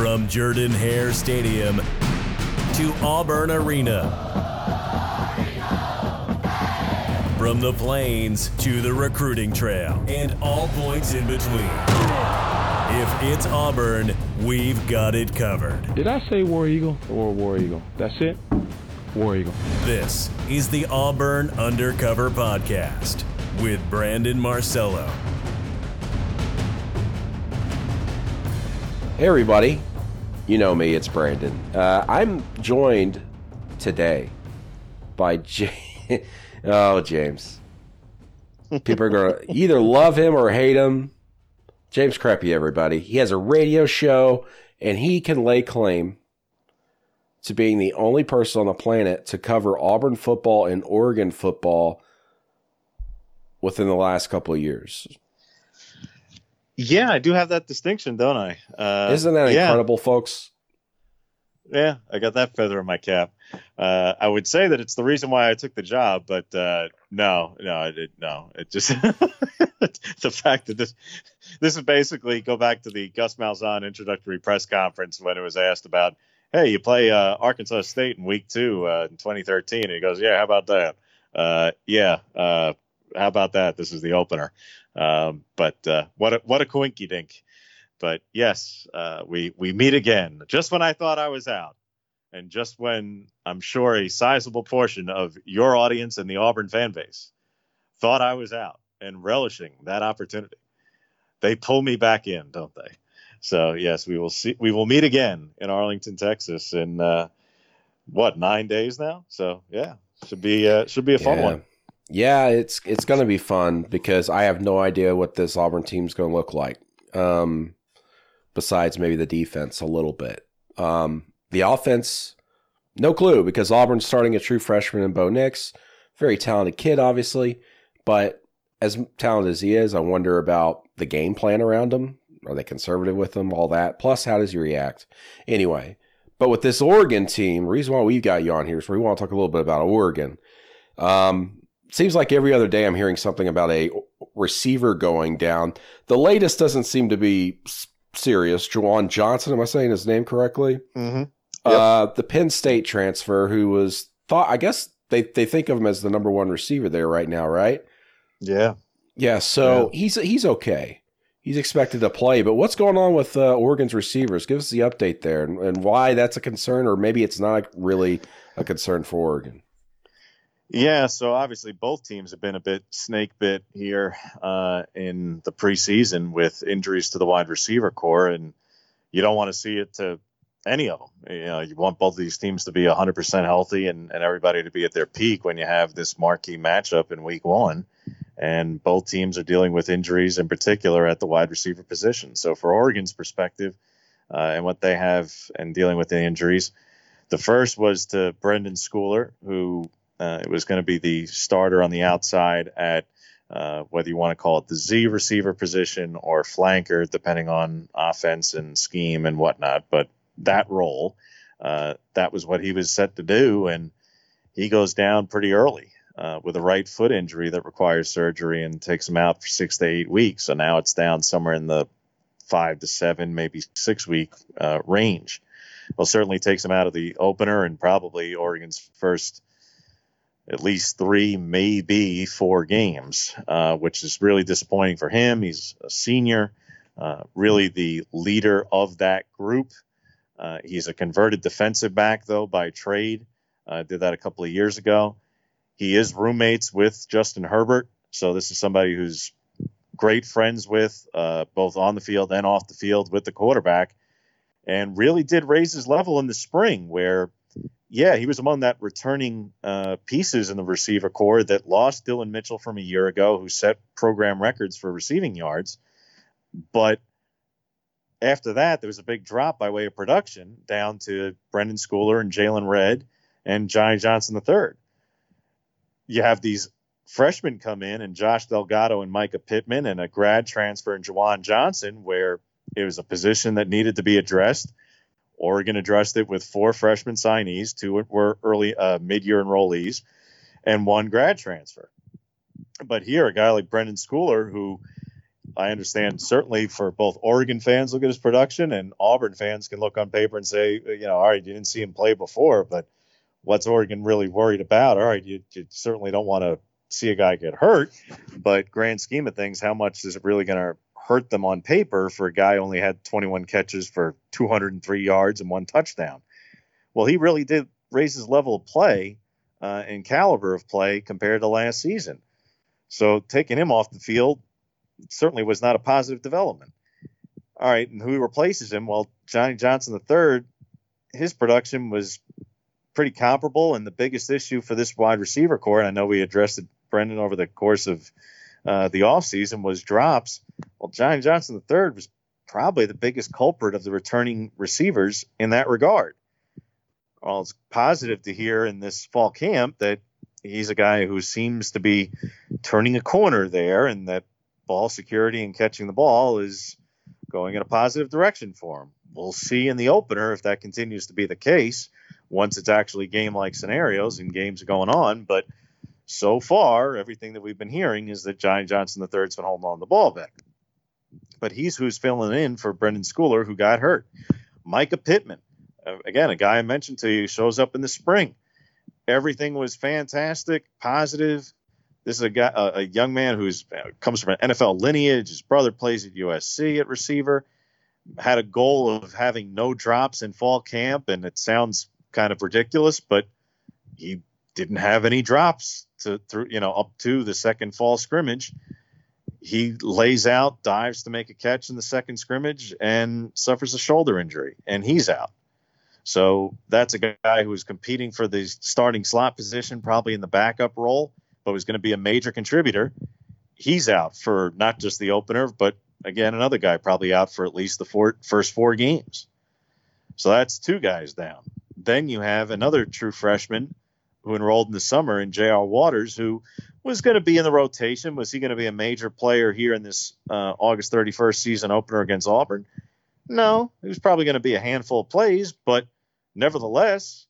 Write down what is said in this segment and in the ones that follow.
From Jordan Hare Stadium to Auburn Arena. From the plains to the recruiting trail and all points in between. If it's Auburn, we've got it covered. Did I say War Eagle or War Eagle? That's it? War Eagle. This is the Auburn Undercover Podcast with Brandon Marcello. Hey, everybody. You know me, it's Brandon. Uh, I'm joined today by J- Oh, James. People are going to either love him or hate him. James Crepea, everybody. He has a radio show, and he can lay claim to being the only person on the planet to cover Auburn football and Oregon football within the last couple of years. Yeah, I do have that distinction, don't I? Uh, Isn't that yeah. incredible, folks? Yeah, I got that feather in my cap. Uh, I would say that it's the reason why I took the job, but uh, no, no, no. It just the fact that this this is basically go back to the Gus Malzahn introductory press conference when it was asked about, hey, you play uh, Arkansas State in week two uh, in 2013, and he goes, yeah, how about that? Uh, yeah, uh, how about that? This is the opener. Um, but uh, what a, what a coinky dink. But yes, uh, we we meet again just when I thought I was out, and just when I'm sure a sizable portion of your audience and the Auburn fan base thought I was out and relishing that opportunity, they pull me back in, don't they? So yes, we will see. We will meet again in Arlington, Texas, in uh, what nine days now. So yeah, should be uh, should be a fun Yeah. one. Yeah, it's it's going to be fun because I have no idea what this Auburn team's going to look like. Um, besides maybe the defense a little bit. Um, the offense, no clue because Auburn's starting a true freshman in Bo Nix, very talented kid, obviously, but as talented as he is, I wonder about the game plan around him. Are they conservative with him? All that. Plus, how does he react? Anyway, but with this Oregon team, reason why we've got you on here is we want to talk a little bit about Oregon. Um, seems like every other day I'm hearing something about a receiver going down. The latest doesn't seem to be serious. Juwan Johnson, am I saying his name correctly? Mm-hmm. Uh, the Penn State transfer, who was thought, I guess they they think of him as the number one receiver there right now, right? Yeah. Yeah. So he's he's okay. He's expected to play, but what's going on with uh, Oregon's receivers? Give us the update there, and, and why that's a concern, or maybe it's not really a concern for Oregon. Yeah, so obviously both teams have been a bit snake bit here uh, in the preseason with injuries to the wide receiver corps, and you don't want to see it to any of them. You know, you want both of these teams to be 100% healthy and, and everybody to be at their peak when you have this marquee matchup in week one. And both teams are dealing with injuries in particular at the wide receiver position. So, for Oregon's perspective uh, and what they have and dealing with the injuries, the first was to Brenden Schooler, who uh, it was going to be the starter on the outside at uh, whether you want to call it the Z receiver position or flanker, depending on offense and scheme and whatnot. But that role, uh, that was what he was set to do. And he goes down pretty early uh, with a right foot injury that requires surgery and takes him out for six to eight weeks. So now it's down somewhere in the five to seven, maybe six week uh, range. Well, certainly takes him out of the opener and probably Oregon's first at least three, maybe four games, uh, which is really disappointing for him. He's a senior, uh, really the leader of that group. Uh, he's a converted defensive back, though, by trade. Uh, did that a couple of years ago. He is roommates with Justin Herbert, so this is somebody who's great friends with, uh, both on the field and off the field with the quarterback, and really did raise his level in the spring, where yeah, he was among that returning uh, pieces in the receiver corps that lost Dillon Mitchell from a year ago, who set program records for receiving yards. But after that, there was a big drop by way of production down to Brenden Schooler and Jaylon Redd and Johnny Johnson III. You have these freshmen come in and Josh Delgado and Mycah Pittman and a grad transfer in Juwan Johnson, where it was a position that needed to be addressed. Oregon addressed it with four freshman signees, two were early uh, mid-year enrollees, and one grad transfer. But here, a guy like Brenden Schooler, who I understand certainly for both Oregon fans look at his production and Auburn fans can look on paper and say, you know, all right, you didn't see him play before, but what's Oregon really worried about? All right, you, you certainly don't want to see a guy get hurt, but grand scheme of things, how much is it really going to hurt them on paper for a guy who only had 21 catches for 203 yards and one touchdown? Well, he really did raise his level of play uh, and caliber of play compared to last season. So taking him off the field certainly was not a positive development. All right, and who replaces him? Well, Johnny Johnson III, his production was pretty comparable, and the biggest issue for this wide receiver corps, and I know we addressed it, Brandon, over the course of uh, the offseason, was drops. Well, Johnny Johnson III was probably the biggest culprit of the returning receivers in that regard. Well, it's positive to hear in this fall camp that he's a guy who seems to be turning a corner there and that ball security and catching the ball is going in a positive direction for him. We'll see in the opener if that continues to be the case once it's actually game like scenarios and games are going on. But so far, everything that we've been hearing is that Johnny Johnson III's been holding on the ball better. But he's who's filling in for Brenden Schooler, who got hurt. Mycah Pittman, uh, again, a guy I mentioned to you, shows up in the spring. Everything was fantastic, positive. This is a guy, a, a young man who's uh, comes from an NFL lineage. His brother plays at USC at receiver. Had a goal of having no drops in fall camp, and it sounds kind of ridiculous, but he didn't have any drops to through you know up to the second fall scrimmage. He lays out, dives to make a catch in the second scrimmage, and suffers a shoulder injury, and he's out. So that's a guy who was competing for the starting slot position, probably in the backup role but was going to be a major contributor. He's out for not just the opener, but again, another guy probably out for at least the four, first four games. So that's two guys down. Then you have another true freshman who enrolled in the summer in J.R. Waters, who was going to be in the rotation. Was he going to be a major player here in this uh, August 31st season opener against Auburn? No, he was probably going to be a handful of plays, but nevertheless,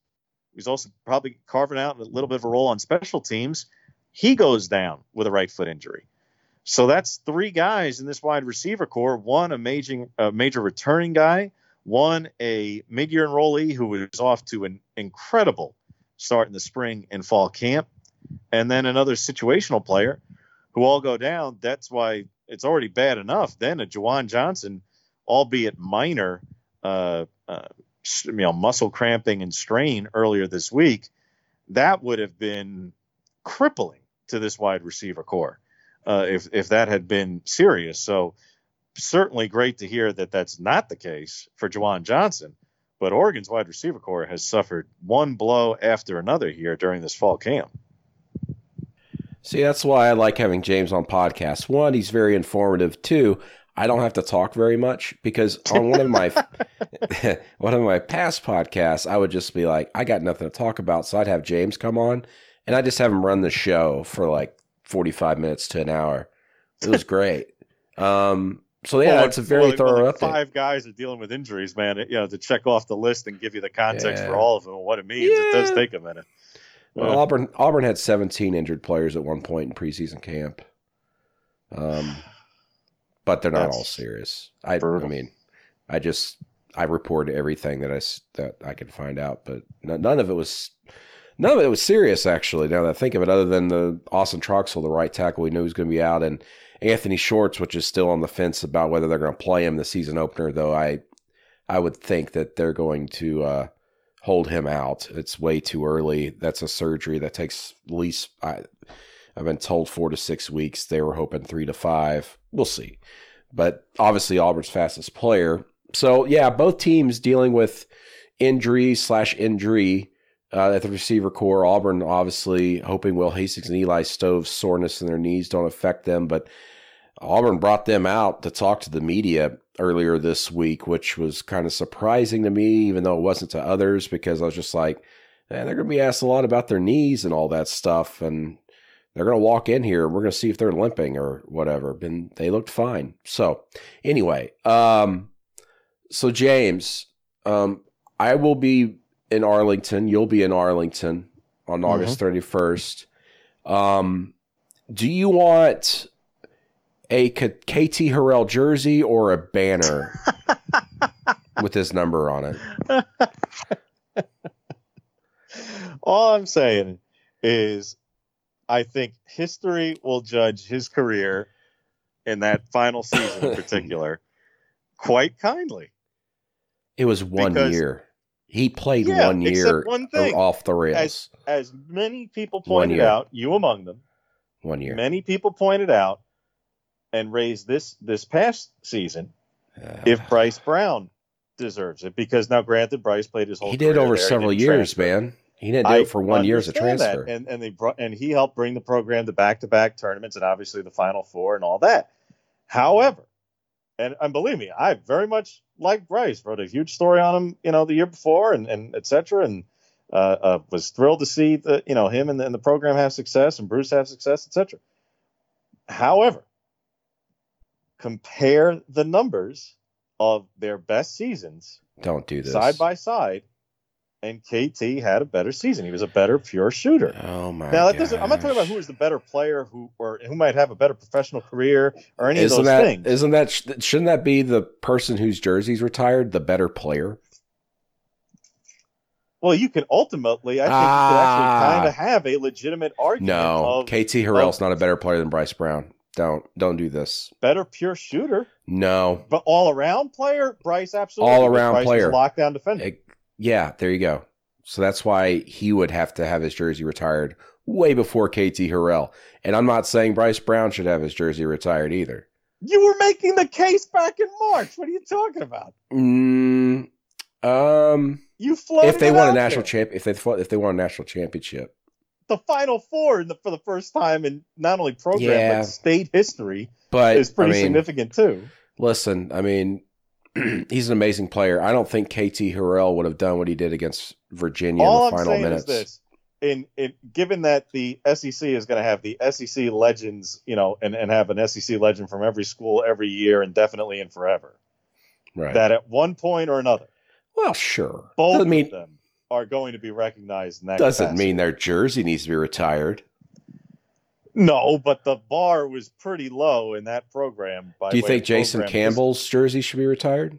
he's also probably carving out a little bit of a role on special teams he goes down with a right foot injury. So that's three guys in this wide receiver corps. One a major a major returning guy, one a mid-year enrollee who was off to an incredible start in the spring and fall camp, and then another situational player who all go down. That's why it's already bad enough. Then a Juwan Johnson, albeit minor, uh, uh, you know, muscle cramping and strain earlier this week, that would have been crippling to this wide receiver corps uh, if if that had been serious. So certainly great to hear that that's not the case for Juwan Johnson. But Oregon's wide receiver corps has suffered one blow after another here during this fall camp. See, that's why I like having James on podcasts. One, he's very informative. Two, I don't have to talk very much because on one of my one of my past podcasts, I would just be like, I got nothing to talk about, so I'd have James come on and I just have him run the show for like 45 minutes to an hour. It was great. um, so yeah, well, it's a very well, thorough well, Five guys are dealing with injuries, man. You know, to check off the list and give you the context yeah. for all of them and what it means, yeah. it does take a minute. Well, uh, Auburn Auburn had 17 injured players at one point in preseason camp. Um, but they're not all serious. I, I mean, I just I report everything that I that I can find out, but none of it was None of it was serious, actually. Now that I think of it, other than the Austin Troxell, the right tackle, we knew he was going to be out, and Anthony Schwartz, which is still on the fence about whether they're going to play him the season opener. Though I, I would think that they're going to uh, hold him out. It's way too early. That's a surgery that takes at least I, I've been told four to six weeks. They were hoping three to five. We'll see. But obviously Auburn's fastest player. So yeah, both teams dealing with injury slash injury uh, at the receiver corps. Auburn obviously hoping Will Hastings and Eli Stove's soreness in their knees don't affect them, but Auburn brought them out to talk to the media earlier this week, which was kind of surprising to me, even though it wasn't to others, because I was just like, man, they're going to be asked a lot about their knees and all that stuff. And they're going to walk in here and we're going to see if they're limping or whatever. And they looked fine. So, anyway, um, so James, um, I will be in Arlington. You'll be in Arlington on mm-hmm. August 31st. Um, do you want a KT Harrell jersey or a banner with his number on it. All I'm saying is, I think history will judge his career in that final season in particular quite kindly. It was one Because- year. He played Yeah, one year one thing. off the rails. As many people pointed out, you among them, one year. many people pointed out and raised this this past season Uh, if Bryce Brown deserves it because now granted Bryce played his whole he did over there, several years, transfer. man. He didn't do I it for one year as a understand that, transfer. and and they brought and he helped bring the program to back to back tournaments and obviously the Final Four and all that. However, and and believe me, I very much like Bryce. Wrote a huge story on him, you know, the year before, and and et cetera, and uh, uh, was thrilled to see the you know him and the, and the program have success and Bruce have success, etc. However, compare the numbers of their best seasons Don't do this. side by side, and KT had a better season. He was a better pure shooter. Oh my! Now that doesn't. I'm not talking about who is the better player, who or who might have a better professional career, or any Isn't of those that things. isn't that shouldn't that be the person whose jersey's retired the better player? well, you can ultimately, I think, Ah. you could actually kind of have a legitimate argument No, of KT Harrell's not a better player than Bryce Brown. Don't don't do this. better pure shooter, No, but all around player. Bryce absolutely All around Bryce player. lockdown defender. It- yeah, there you go. So that's why he would have to have his jersey retired way before KT Harrell. And I'm not saying Bryce Brown should have his jersey retired either. you were making the case back in March. What are you talking about? Mm, um, You floated if they won a national champ, if they if they won a national championship, the Final Four in the, for the first time in not only program Yeah. but state history but is pretty I mean, significant too. Listen, I mean, he's an amazing player. I don't think KT Harrell would have done what he did against Virginia All in I'm the final saying minutes. is this: in, in given that the SEC is going to have the SEC legends, you know, and, and have an SEC legend from every school every year, indefinitely and forever, Right. that at one point or another, well, sure. both mean of them are going to be recognized in that. doesn't capacity. mean their jersey needs to be retired. no, but the bar was pretty low in that program. By Do you think Jason Campbell's jersey should be retired?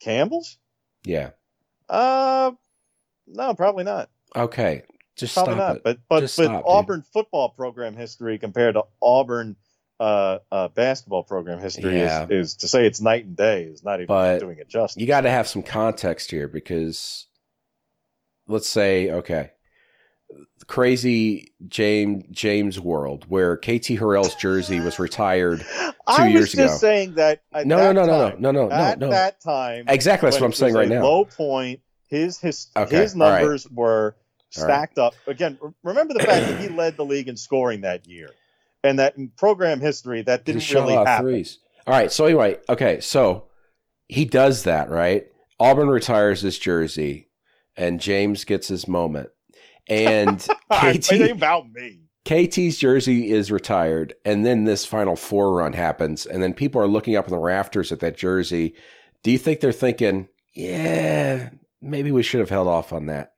Campbell's? Yeah. Uh, no, probably not. Okay. Just Probably stop not. it. But but Just but stop, dude. Auburn football program history compared to Auburn uh, uh, basketball program history Yeah. is, is to say it's night and day is not even But doing it justice. you got to have some context here because let's say okay crazy james james world where kt harrell's jersey was retired two I was years just ago. saying that. At no that no no no no no no At no that time, exactly that's what i'm saying right now Low point. His his Okay, his all right. numbers were All right. stacked up. Again, remember the fact that he led the league in scoring that year, and that in program history that didn't really happen. threes. all right so anyway okay so he does that right auburn retires his jersey and james gets his moment and kt about me. KT's jersey is retired, and then this Final Four run happens, and then people are looking up in the rafters at that jersey. Do you think they're thinking, yeah, maybe we should have held off on that?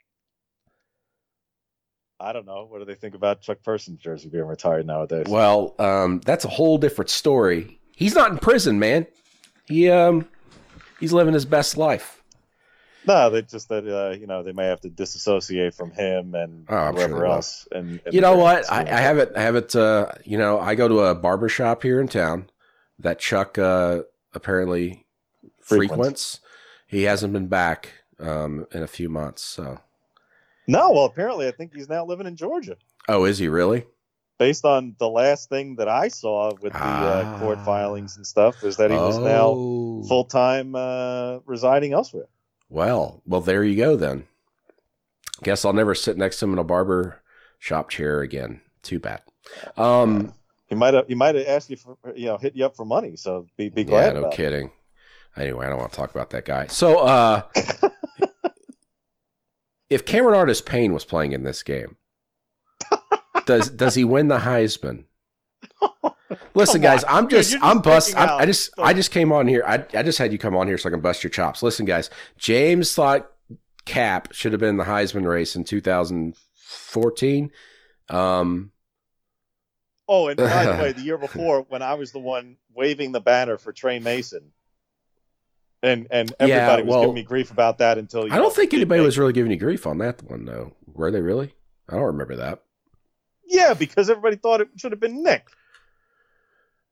I don't know. What do they think about Chuck Person's jersey being retired nowadays? Well, um, that's a whole different story. He's not in prison, man. He um, he's living his best life. No, they just that uh, you know they may have to disassociate from him and Oh, I'm sure whoever else. And, and you know what? I. I have it. I have it. Uh, you know, I go to a barber shop here in town that Chuck uh, apparently Frequents. frequents. He hasn't been back um, in a few months. So, No, well, apparently I think he's now living in Georgia. oh, is he really? Based on the last thing that I saw with the uh, court Ah. filings and stuff, is that he was now Oh. full time uh, residing elsewhere. Well, well, there you go then. Guess I'll never sit next to him in a barber shop chair again. Too bad. Um, He might have he might have asked you for you know hit you up for money. So be be yeah, glad. no about it. kidding. Anyway, I don't want to talk about that guy. So, uh, if Cameron Artis Payne was playing in this game, does does he win the Heisman? Listen, Come guys, on. I'm Dude, just, you're I'm just bust. I'm, I just, I just came on here. I, I just had you come on here so I can bust your chops. Listen, guys, James thought Cap should have been in the Heisman race in 2014. Um, Oh, and by the way, the year before, when I was the one waving the banner for Tre Mason, and and everybody Yeah, was giving me grief about that until you I don't think anybody was really giving you grief on that one though. Were they really? I don't remember that. Yeah, because everybody thought it should have been Nick.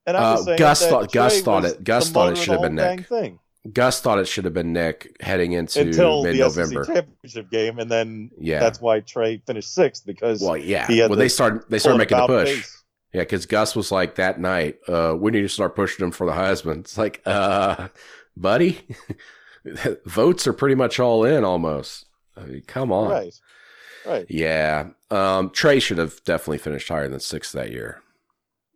And I was Uh, Gus thought- Gus thought it- Gus thought it should have been Nick. Thing. Gus thought it should have been Nick heading into until mid the November. SEC championship game, and then Yeah. that's why Tre finished sixth because Well, yeah. he had Well, they started they started making the push. pace. Yeah, because Gus was like that night. Uh, we need to start pushing him for the Heisman. It's like, uh, buddy, votes are pretty much all in almost. I mean, come on. Right, right. Yeah. Um, Tre should have definitely finished higher than sixth that year.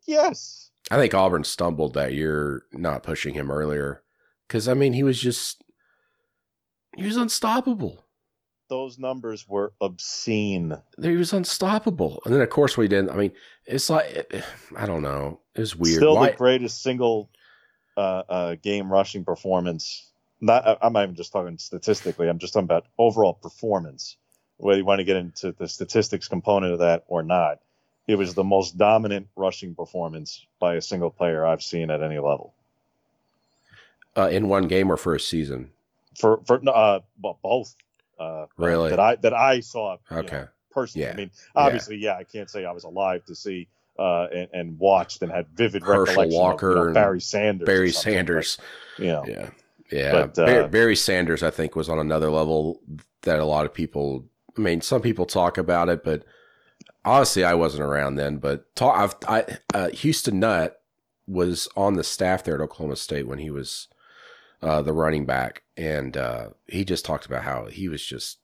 Yes, I think Auburn stumbled that year not pushing him earlier because I mean he was just he was unstoppable. those numbers were obscene. He was unstoppable, and then of course we didn't. I mean, it's like I don't know. It was weird. Still Why- the greatest single uh, uh, game rushing performance. Not, I'm not even just talking statistically. I'm just talking about overall performance. Whether you want to get into the statistics component of that or not, it was the most dominant rushing performance by a single player I've seen at any level. uh, in one game or for a season? For for uh, well, both. Uh, Really? that I that I saw. you know, Okay. personally. Yeah. I mean, obviously, yeah. I can't say I was alive to see uh, and, and watched and had vivid Herschel recollection Walker of you know, and Barry Sanders. Barry Sanders. but, you know, Yeah. Yeah. But, uh, Barry, Barry Sanders, I think, was on another level that a lot of people, I mean, some people talk about it, but honestly, I wasn't around then. But talk, I've, I, uh, Houston Nutt was on the staff there at Oklahoma State when he was uh, the running back. And uh, he just talked about how he was just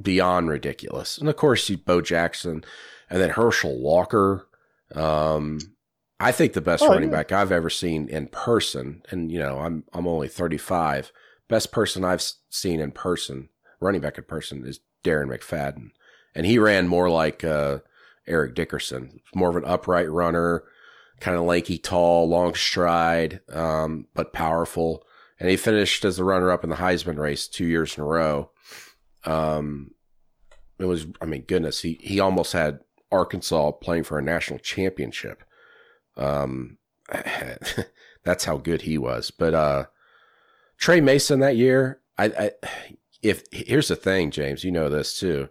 beyond ridiculous. And of course, you Bo Jackson and then Herschel Walker. Um, I think the best Oh, running yeah. back I've ever seen in person, and you know, I'm I'm only 35. Best person I've seen in person, running back in person, is Darren McFadden, and he ran more like uh, Eric Dickerson, more of an upright runner, kind of lanky, tall, long stride, um, but powerful. And he finished as the runner-up in the Heisman race two years in a row. Um, it was, I mean, goodness, he he almost had Arkansas playing for a national championship. Um, that's how good he was. But uh, Tre Mason that year, I, I if here's the thing, James, you know this too.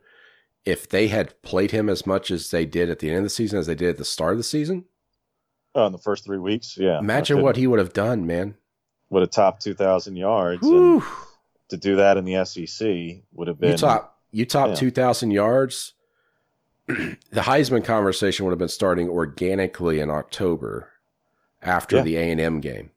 If they had played him as much as they did at the end of the season as they did at the start of the season, oh, in the first three weeks, yeah. imagine what he would have done, man. would have topped 2,000 yards. To do that in the SEC would have been. You top you top yeah. two thousand yards. the Heisman conversation would have been starting organically in October after Yeah. the A and M game.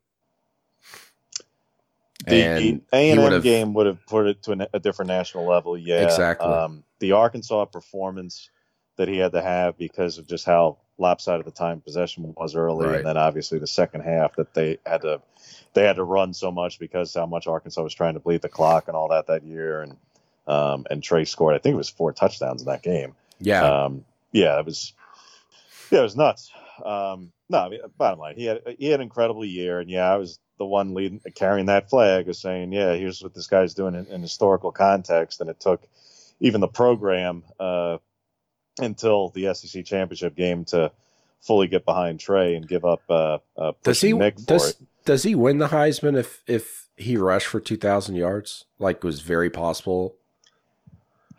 The And A and M game would have put it to an, a different national level. Yeah, Exactly. Um, the Arkansas performance that he had to have because of just how lopsided the time possession was early, Right. and then obviously the second half that they had to they had to run so much because how much Arkansas was trying to bleed the clock and all that that year, and um, and Tre scored I think it was four touchdowns in that game. Yeah, Um, yeah, it was. Yeah, it was nuts. Um, no, I mean, bottom line, he had he had an incredible year, and yeah, I was the one leading carrying that flag of saying, yeah, here's what this guy's doing in, in historical context, and it took even the program uh, until the SEC championship game to fully get behind Tre and give up uh, uh, does he Nick for does it. does he win the Heisman if if he rushed for two thousand yards? Like was very possible.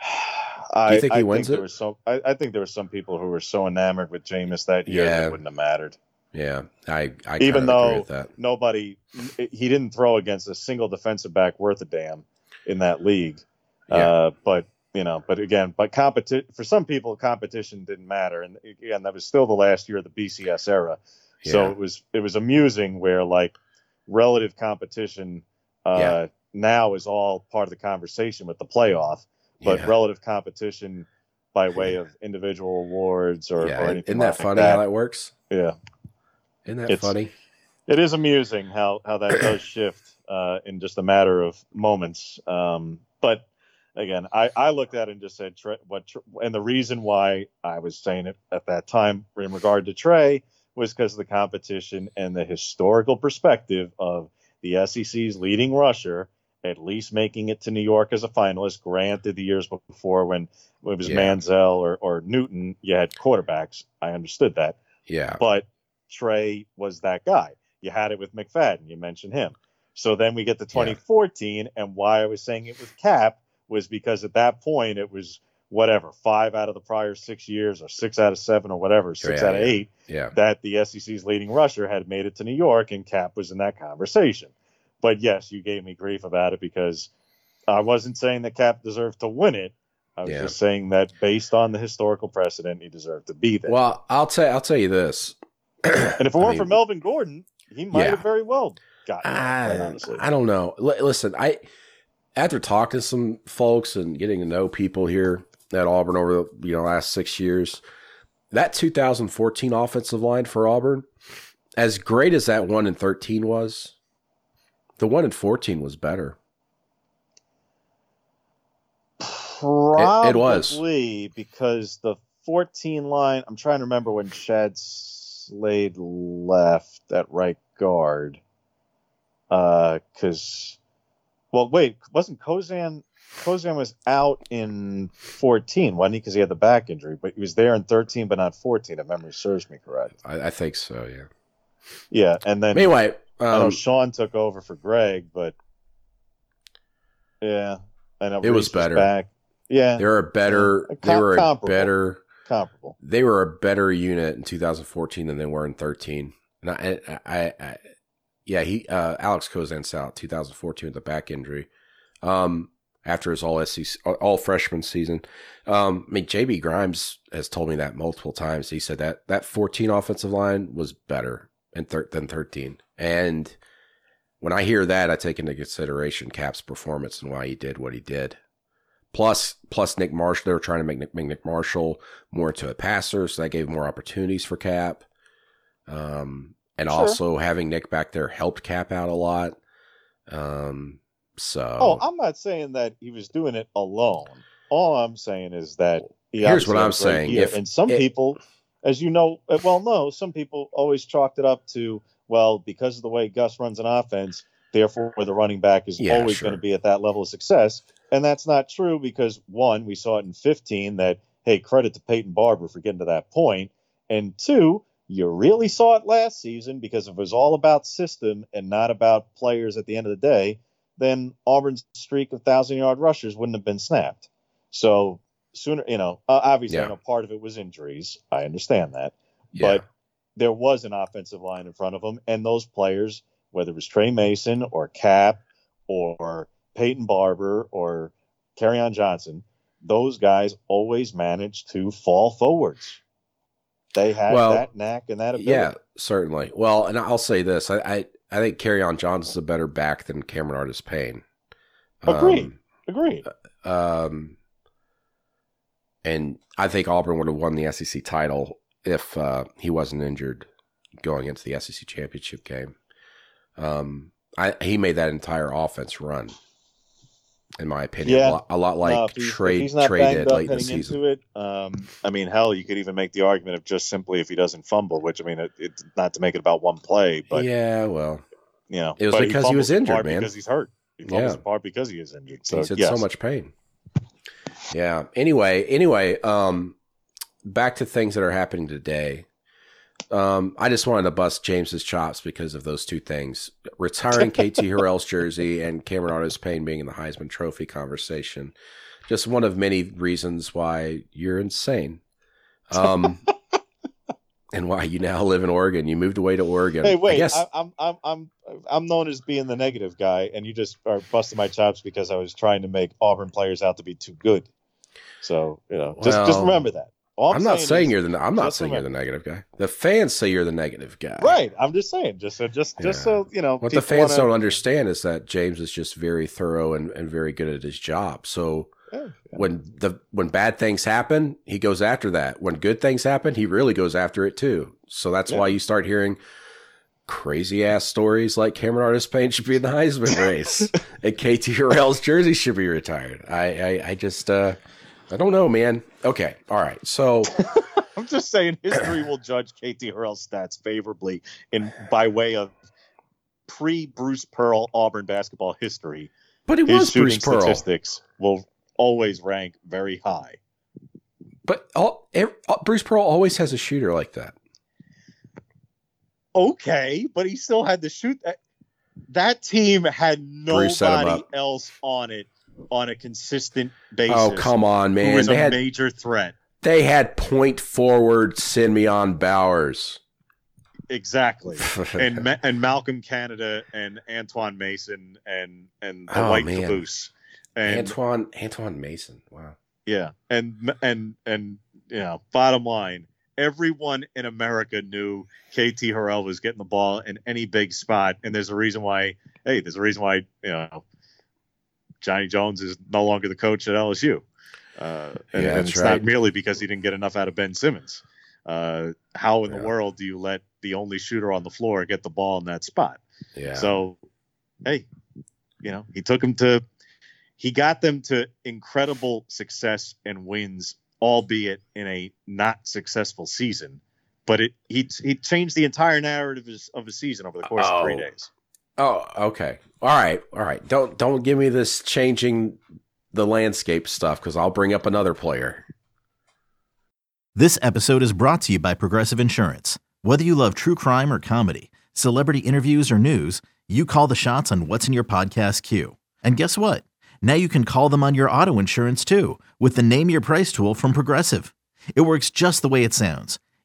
I, think he I wins think it? There were some, I, I think there were some people who were so enamored with Jameis that year that Yeah. it wouldn't have mattered. Yeah, I I Even though that. nobody, he didn't throw against a single defensive back worth a damn in that league. Yeah. Uh, but you know, but again, but competition for some people, competition didn't matter, and again, that was still the last year of the BCS era. Yeah. So it was it was amusing where like relative competition uh, Yeah. now is all part of the conversation with the playoff, but Yeah. relative competition by way of individual awards or, yeah, or anything isn't that like funny that. how that works? yeah. Isn't that It's- funny? It is amusing how how that does shift uh, in just a matter of moments. Um, but again, I, I looked at it and just said Tre, what, and the reason why I was saying it at that time in regard to Tre was because of the competition and the historical perspective of the SEC's leading rusher at least making it to New York as a finalist. Granted, the years before when it was Yeah. Manziel or, or Newton, you had quarterbacks. I understood that. Yeah. but Tre was that guy. You had it with McFadden. You mentioned him. So then we get to 2014, and why I was saying it was Cap was because at that point it was whatever five out of the prior six years, or six out of seven, or whatever, six Yeah, out of eight Yeah. that the SEC's leading rusher had made it to New York, and Cap was in that conversation. But yes, you gave me grief about it because I wasn't saying that Cap deserved to win it. I was Yeah. just saying that based on the historical precedent, he deserved to be there. Well, I'll tell I'll tell you this. and if it weren't mean, for Melvin Gordon, he might Yeah. have very well gotten it, I, honestly. I don't know. L- listen, I after talking to some folks and getting to know people here at Auburn over the you know last six years, that 2014 offensive line for Auburn, as great as that one in 13 was, the one in 14 was better. Probably it was. because the 14 line. I'm trying to remember when Chad Slade left at right guard. Uh, because, well, wait, wasn't Kozan? Kozan was out in 14, wasn't he? Because he had the back injury, but he was there in 13, but not 14. If memory serves me correct. I, I think so. Yeah. Yeah, and then Anyway, I know um, Sean took over for Greg, but yeah, I know It was better. back. Yeah, they were a better. Yeah, They were a comparable. better. comparable. they were a better unit in 2014 than they were in 13. And I, I, I, I yeah, he, uh, Alex Kozan's out 2014 with a back injury. Um, after his all SEC, all freshman season. Um, I mean, JB Grimes has told me that multiple times. He said that that 14 offensive line was better in thir- than 13. And when I hear that, I take into consideration Cap's performance and why he did what he did. Plus, plus Nick Marshall, they were trying to make Nick, make Nick Marshall more into a passer, so that gave more opportunities for Cap. Um, and Sure. also having Nick back there helped Cap out a lot. Um, so Oh, I'm not saying that he was doing it alone. All I'm saying is that he Here's what I'm saying. If- and some if- people, as you know, well, no, some people always chalked it up to well because of the way Gus runs an offense, therefore the running back is Yeah, always sure. going to be at that level of success. And that's not true because one, we saw it in 15 that hey, credit to Peyton Barber for getting to that point, and two, you really saw it last season because if it was all about system and not about players at the end of the day, then Auburn's streak of thousand yard rushers wouldn't have been snapped. So sooner, you know, uh, obviously, Yeah. I know part of it was injuries. I understand that, yeah. but there was an offensive line in front of them, and those players, whether it was Tre Mason or Cap or Peyton Barber or on Johnson, those guys always managed to fall forwards. They had Well, that knack and that ability. Yeah, certainly. Well, and I'll say this: I I, I think Kerryon Johnson's a better back than Cameron Artis Payne. Agreed. Agreed. Um, um, and I think Auburn would have won the SEC title if uh, he wasn't injured going into the SEC championship game. Um, I he made that entire offense run, in my opinion, Yeah. a, lot, a lot like No, he's, trade he's not Trey banged did up late in the season. it, um, I mean, hell, you could even make the argument of just simply if he doesn't fumble, which I mean, it, it's not to make it about one play, but yeah, well, you know, It was because he was injured, man. Because he's hurt. He fumbles Yeah. part because he is injured. So he's in yes. so much pain. Yeah. Anyway, anyway, um, back to things that are happening today. Um, I just wanted to bust James's chops because of those two things: retiring KT Harrell's jersey and Cameron Artis Payne being in the Heisman Trophy conversation. Just one of many reasons why you're insane, um, and why you now live in Oregon. You moved away to Oregon. Hey, I wait! guess I, I'm I'm I'm I'm known as being the negative guy, and you just are busting my chops because I was trying to make Auburn players out to be too good. So you know, just just remember that. All I'm, not saying is- you're the. I'm not saying you're the negative guy. The fans say you're the negative guy. right. I'm just saying, just so just just so you know, What the fans wanna- don't understand is that James is just very thorough and, and very good at his job. So Yeah, yeah. when the when bad things happen, he goes after that. When good things happen, he really goes after it too. So that's Yeah. why you start hearing crazy ass stories like Cameron Artis Payne should be in the Heisman race and KT jersey should be retired. I I, I just uh I don't know, man. Okay, all right. So I'm just saying history will judge KT Harrell's stats favorably in by way of pre Bruce Pearl Auburn basketball history. but it His was shooting Bruce Pearl. statistics will always rank very high. But all, ev- uh, Bruce Pearl always has a shooter like that. okay, but he still had to shoot. That, that team had Bruce set him nobody else on it on a consistent oh, basis. Oh come on, Who man! was They a had major threat. they had point forward Cinmeon Bowers. Exactly. and Ma- and Malcolm Canada and Antoine Mason and and the Oh, White man. Caboose. And Antoine Antoine Mason. Wow. yeah, and and and you know, bottom line, everyone in America knew KT Harrell was getting the ball in any big spot, and there's a reason why. Hey, there's a reason why you know Johnny Jones is no longer the coach at LSU. Uh, and, Yeah, and it's right. not merely because he didn't get enough out of Ben Simmons. Uh, how in Yeah. the world do you let the only shooter on the floor get the ball in that spot? Yeah. So, hey, you know, he took them to, he got them to incredible success and wins, albeit in a not successful season. But it he he changed the entire narrative of his, of the season over the course of three days. Oh, okay. All right. All right. Don't don't give me this changing the landscape stuff because I'll bring up another player. This episode is brought to you by Progressive Insurance. Whether you love true crime or comedy, celebrity interviews or news, you call the shots on what's in your podcast queue. And guess what? Now you can call them on your auto insurance too with the Name Your Price tool from Progressive. It works just the way it sounds.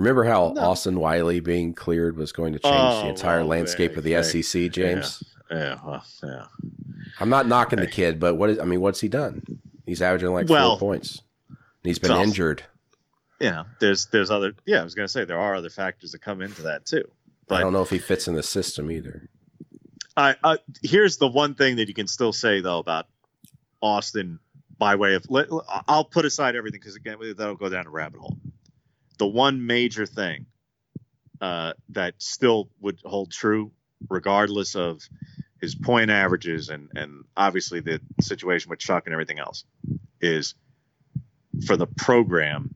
Remember how Austin Wiley being cleared was going to change Oh, the entire well, landscape of the hey, SEC, James? Yeah, well, yeah. I'm not knocking the kid, but what is I mean, what's he done? He's averaging like Well, four points. And he's been so- injured. Yeah, there's there's other. Yeah, I was gonna say there are other factors that come into that too. But I don't know if he fits in the system either. I, I here's the one thing that you can still say though about Austin by way of let, I'll put aside everything because again that'll go down a rabbit hole. The one major thing uh, that still would hold true, regardless of his point averages and and obviously the situation with Chuck and everything else, is for the program,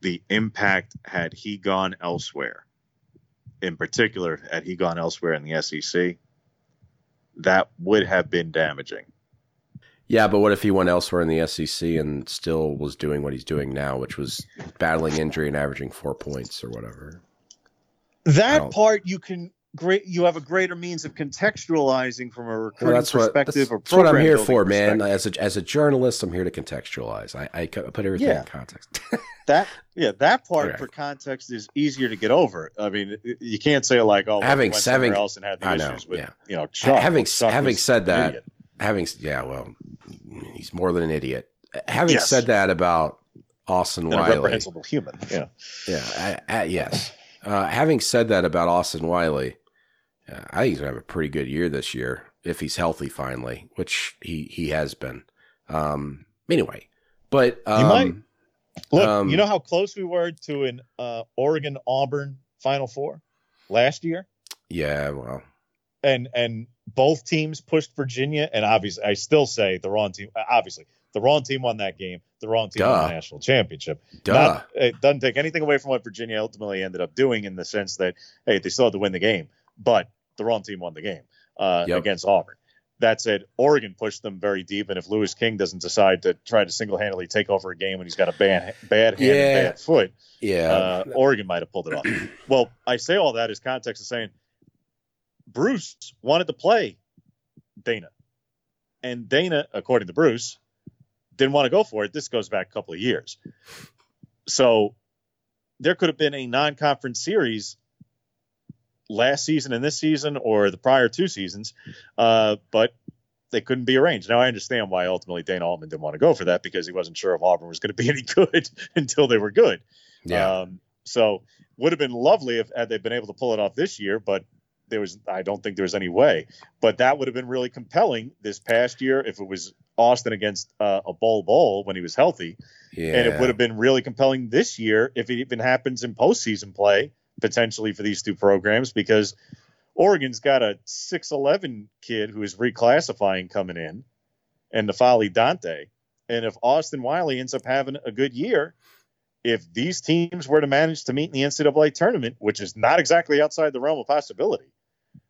the impact had he gone elsewhere. In particular, had he gone elsewhere in the SEC, that would have been damaging. Yeah, but what if he went elsewhere in the SEC and still was doing what he's doing now, which was battling injury and averaging four points or whatever? That part you can great. You have a greater means of contextualizing from a recruiting Well, that's what that's, perspective or that's what I'm here for, man. As a as a journalist, I'm here to contextualize. I, I put everything Yeah. in context. That yeah, that part Okay. for context is easier to get over. I mean, you can't say like, oh, well, Having- somewhere having- else and had the I know, issues with yeah. you know Chuck. having Chuck having said that, idiot. Having yeah, well, he's more than an idiot. Having Yes. said that about Austin and a Wiley, reprehensible human. Yeah, yeah, I, I, yes. Uh, having said that about Austin Wiley, uh, I think he's gonna have a pretty good year this year if he's healthy finally, which he he has been. Um, anyway, but um, might. look, Um, you know how close we were to an uh, Oregon Auburn Final Four last year. yeah, well, and and both teams pushed Virginia, and obviously, I still say the wrong team. Obviously, the wrong team won that game. The wrong team won the national championship. duh. Not, it doesn't take anything away from what Virginia ultimately ended up doing in the sense that hey, they still had to win the game, but the wrong team won the game uh, Yep. against Auburn. That said, Oregon pushed them very deep, and if Louis King doesn't decide to try to single-handedly take over a game when he's got a bad bad hand Yeah. and bad foot, yeah, uh, Oregon might have pulled it off. well, I say all that as context of saying Bruce wanted to play Dana, and Dana, according to Bruce, didn't want to go for it. This goes back a couple of years, so there could have been a non-conference series last season and this season, or the prior two seasons, uh, but they couldn't be arranged. Now I understand why ultimately Dana Altman didn't want to go for that because he wasn't sure if Auburn was going to be any good until they were good. Yeah. Um, so would have been lovely if had they been able to pull it off this year, but there was I don't think there was any way. But that would have been really compelling this past year if it was Austin against uh, a Bol Bol when he was healthy, yeah. and it would have been really compelling this year if it even happens in postseason play potentially for these two programs because Oregon's got a 6'11 kid who is reclassifying coming in, and N'Faly Dante. And if Austin Wiley ends up having a good year, if these teams were to manage to meet in the NCAA tournament, which is not exactly outside the realm of possibility,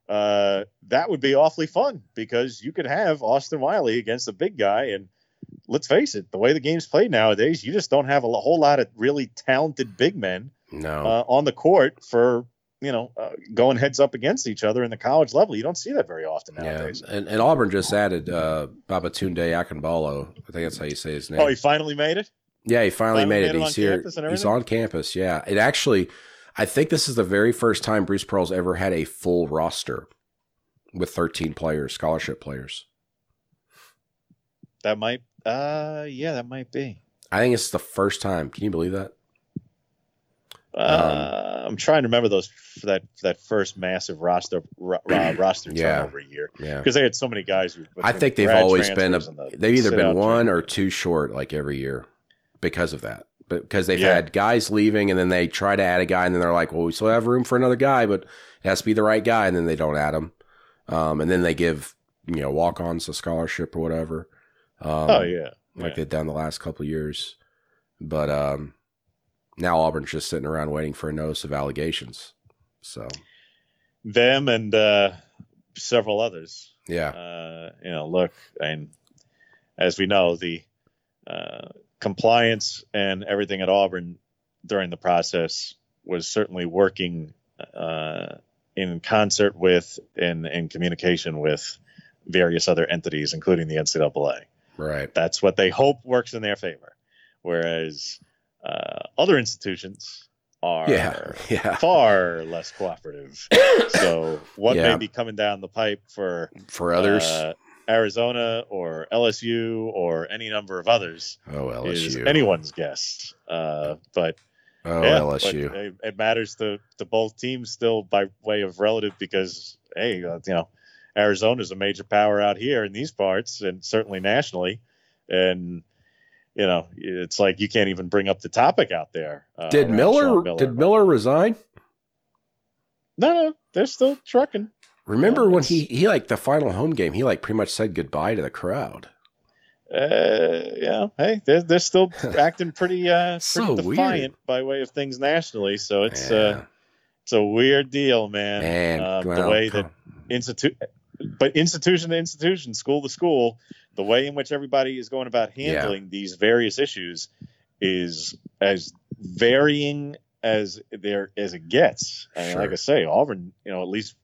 uh, that would be awfully fun because you could have Austin Wiley against a big guy. And let's face it, the way the game's played nowadays, you just don't have a whole lot of really talented big men no. uh, on the court for you know uh, going heads up against each other in the college level. You don't see that very often yeah. nowadays. And, and Auburn just added uh, Babatunde Akinbalo. I think that's how you say his name. Oh, he finally made it. Yeah, he finally, Finally made made it. it He's here. He's on campus. Yeah, it actually. I think this is the very first time Bruce Pearl's ever had a full roster with 13 players, scholarship players. That might, uh, yeah, that might be. I think it's the first time. Can you believe that? Uh, I'm trying to remember those for that for that first massive roster ro- ro- roster Yeah. turnover year Yeah. because they had so many guys. I think they've always been a, the they've either been one or two short like every year because of that. Because they've Yeah. had guys leaving and then they try to add a guy and then they're like, well, we still have room for another guy, but it has to be the right guy, and then they don't add him. Um, and then they give you know walk-ons a scholarship or whatever. Um, Oh yeah, like yeah. they've done the last couple of years. But um, now Auburn's just sitting around waiting for a notice of allegations. So them and uh, several others. yeah, uh, you know, look, and as we know, the uh, compliance and everything at Auburn during the process was certainly working uh, in concert with and in communication with various other entities, including the NCAA. right. That's what they hope works in their favor. Whereas uh, other institutions are Yeah, yeah. far less cooperative. so, what Yeah. may be coming down the pipe for For others, uh, Arizona or LSU or any number of others oh is LSU, anyone's guess. Uh, but oh yeah, LSU. but it, it matters to, to both teams still by way of relative because hey, uh, you know, Arizona's a major power out here in these parts and certainly nationally, and you know, it's like you can't even bring up the topic out there. Uh, did around Miller, did Miller resign? No, no, they're still trucking. Remember Yeah, when he he like the final home game? He like pretty much said goodbye to the crowd. Uh, yeah. Hey, they're they're still acting pretty uh So pretty weird. defiant by way of things nationally. So it's Yeah. uh it's a weird deal, man. Man, um, the way that institute, but institution to institution, school to school, the way in which everybody is going about handling these various issues is as varying as there as it gets. I mean, like I say, Auburn, you know, at least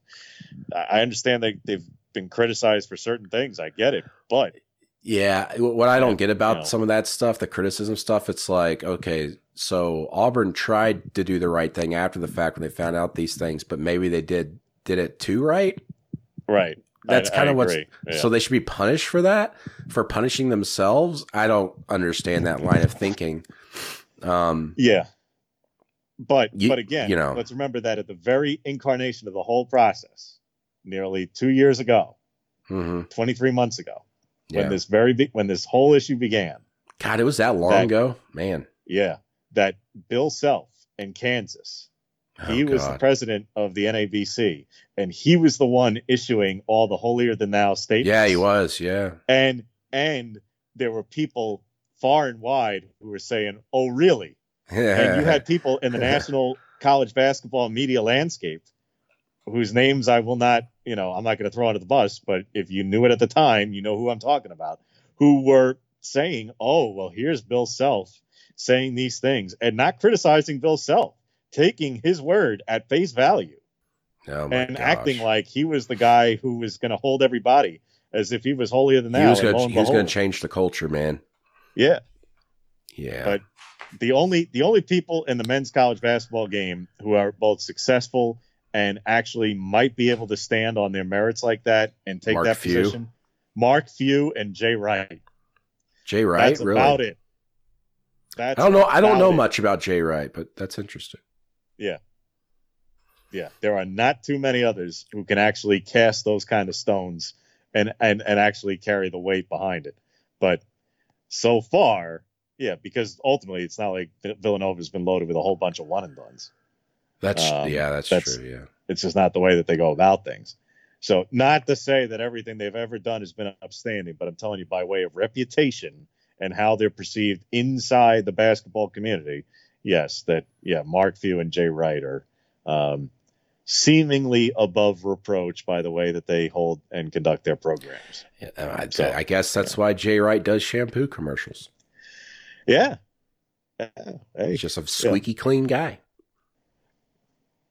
I understand they they've been criticized for certain things. I get it, but Yeah, what I don't get about you know. some of that stuff, the criticism stuff, it's like, okay, so Auburn tried to do the right thing after the fact when they found out these things, but maybe they did did it too right. right. That's kind of what's. Yeah. so they should be punished for that for punishing themselves. I don't understand that line of thinking. Um, Yeah. But You- but again, you know. let's remember that at the very incarnation of the whole process, nearly two years ago, mhm. 23 months ago, yeah. when this very big when this whole issue began, God, it was that long that- ago, man. yeah, that Bill Self in Kansas, Oh, he was the president of the NABC, and he was the one issuing all the holier than thou statements. yeah, he was. Yeah, And and there were people far and wide who were saying, "Oh, really?" and you had people in the national college basketball media landscape whose names I will not, you know, I'm not going to throw under the bus, but if you knew it at the time, you know who I'm talking about, who were saying, oh, well, here's Bill Self saying these things and not criticizing Bill Self, taking his word at face value oh, and gosh. acting like he was the guy who was going to hold everybody as if he was holier than thou. was and lo going he was going to change the culture, man. Yeah. Yeah, But the only the only people in the men's college basketball game who are both successful and actually might be able to stand on their merits like that and take Mark that Few. position Mark Few and Jay Wright. Jay Wright, That's really? about it. That's I don't know. I don't know it. much about Jay Wright, but that's interesting. Yeah, yeah. there are not too many others who can actually cast those kind of stones and and and actually carry the weight behind it. But so far, yeah, because ultimately it's not like Villanova's been loaded with a whole bunch of one and dones. That's Um, yeah, that's, that's- true. Yeah, It's just not the way that they go about things. So, not to say that everything they've ever done has been upstanding, but I'm telling you, by way of reputation and how they're perceived inside the basketball community, yes, that yeah, Mark Few and Jay Wright are um, seemingly above reproach by the way that they hold and conduct their programs. Yeah, I, So, I guess that's why Jay Wright does shampoo commercials. Yeah. Yeah. Hey, He's just a squeaky clean guy.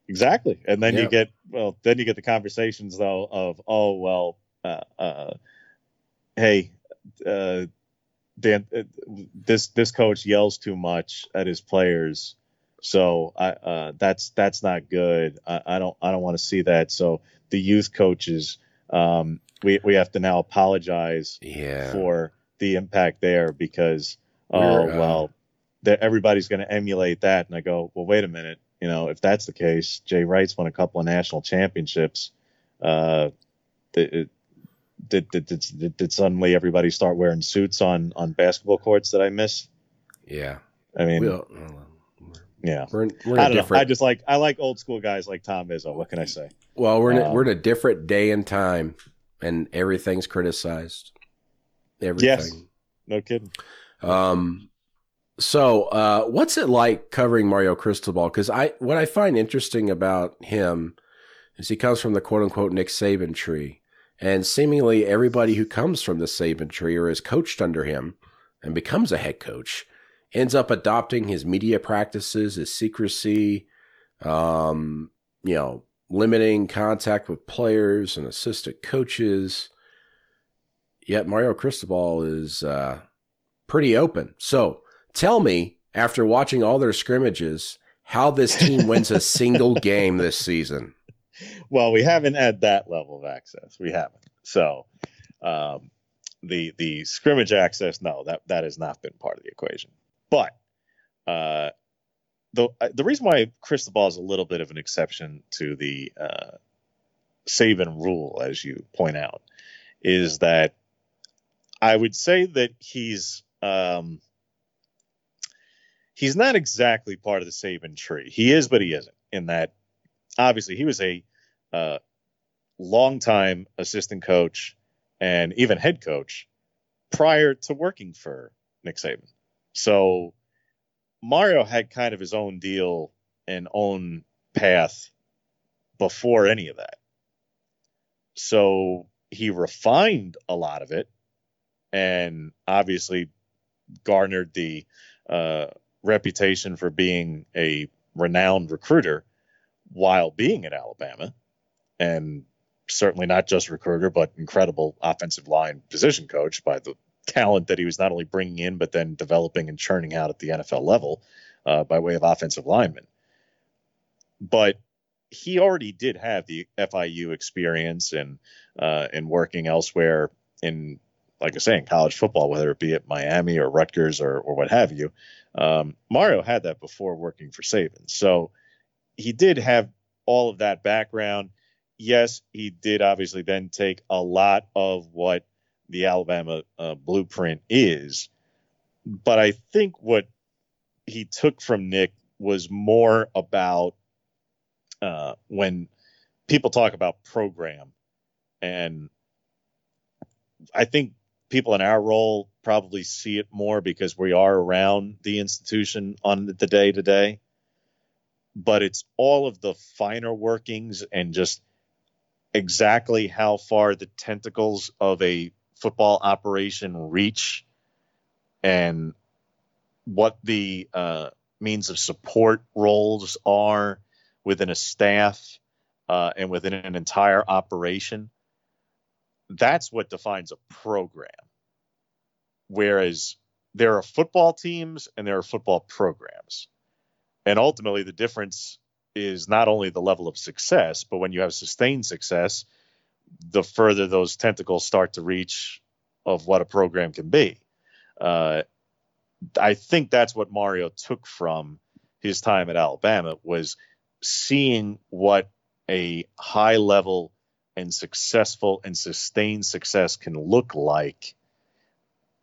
Exactly. And then Yeah. you get well, then you get the conversations though of oh well, uh, uh, hey, uh, Dan, uh, this this coach yells too much at his players, so I uh, that's that's not good. I, I don't I don't want to see that. So the youth coaches, um, we we have to now apologize Yeah, for the impact there because oh We're, uh, well that everybody's going to emulate that and i go well wait a minute you know if that's the case jay wright's won a couple of national championships uh did, did, did, did, suddenly everybody start wearing suits on on basketball courts that i miss yeah. i mean We'll, yeah we're in, we're in I a don't know. different. I just like I like old school guys like Tom Izzo. What can I say? well, we're in a, um, we're in a different day and time, and everything's criticized. Everything. Yes. No kidding. Um, so uh, what's it like covering Mario Cristobal? Because I what I find interesting about him is he comes from the quote unquote Nick Saban tree, and seemingly everybody who comes from the Saban tree or is coached under him and becomes a head coach ends up adopting his media practices, his secrecy, um, you know, limiting contact with players and assistant coaches. Yet Mario Cristobal is uh, pretty open. So tell me, after watching all their scrimmages, how this team wins a single game this season. well, we haven't had that level of access. We haven't. So, um, the the scrimmage access, no, that that has not been part of the equation. But uh, the the reason why Cristobal is a little bit of an exception to the uh, Saban rule, as you point out, is that I would say that he's um, he's not exactly part of the Saban tree. He is, but he isn't. In that, obviously, he was a uh, longtime assistant coach and even head coach prior to working for Nick Saban. So Mario had kind of his own deal and own path before any of that. So he refined a lot of it and obviously garnered the uh, reputation for being a renowned recruiter while being at Alabama and certainly not just recruiter, but incredible offensive line position coach by the talent that he was not only bringing in, but then developing and churning out at the NFL level uh, by way of offensive linemen. But he already did have the FIU experience and uh, and working elsewhere in, like I say, in college football, whether it be at Miami or Rutgers or or what have you. Um, Mario had that before working for Saban, so he did have all of that background. Yes, he did obviously then take a lot of what the Alabama uh, blueprint is, but I think what he took from Nick was more about uh, when people talk about program, and I think people in our role probably see it more because we are around the institution on the day to day. But it's all of the finer workings and just exactly how far the tentacles of a football operation reach and what the uh, means of support roles are within a staff uh, and within an entire operation. That's what defines a program. Whereas there are football teams and there are football programs. And ultimately, the difference is not only the level of success, but when you have sustained success, the further those tentacles start to reach of what a program can be. Uh, I think that's what Mario took from his time at Alabama was seeing what a high level and successful and sustained success can look like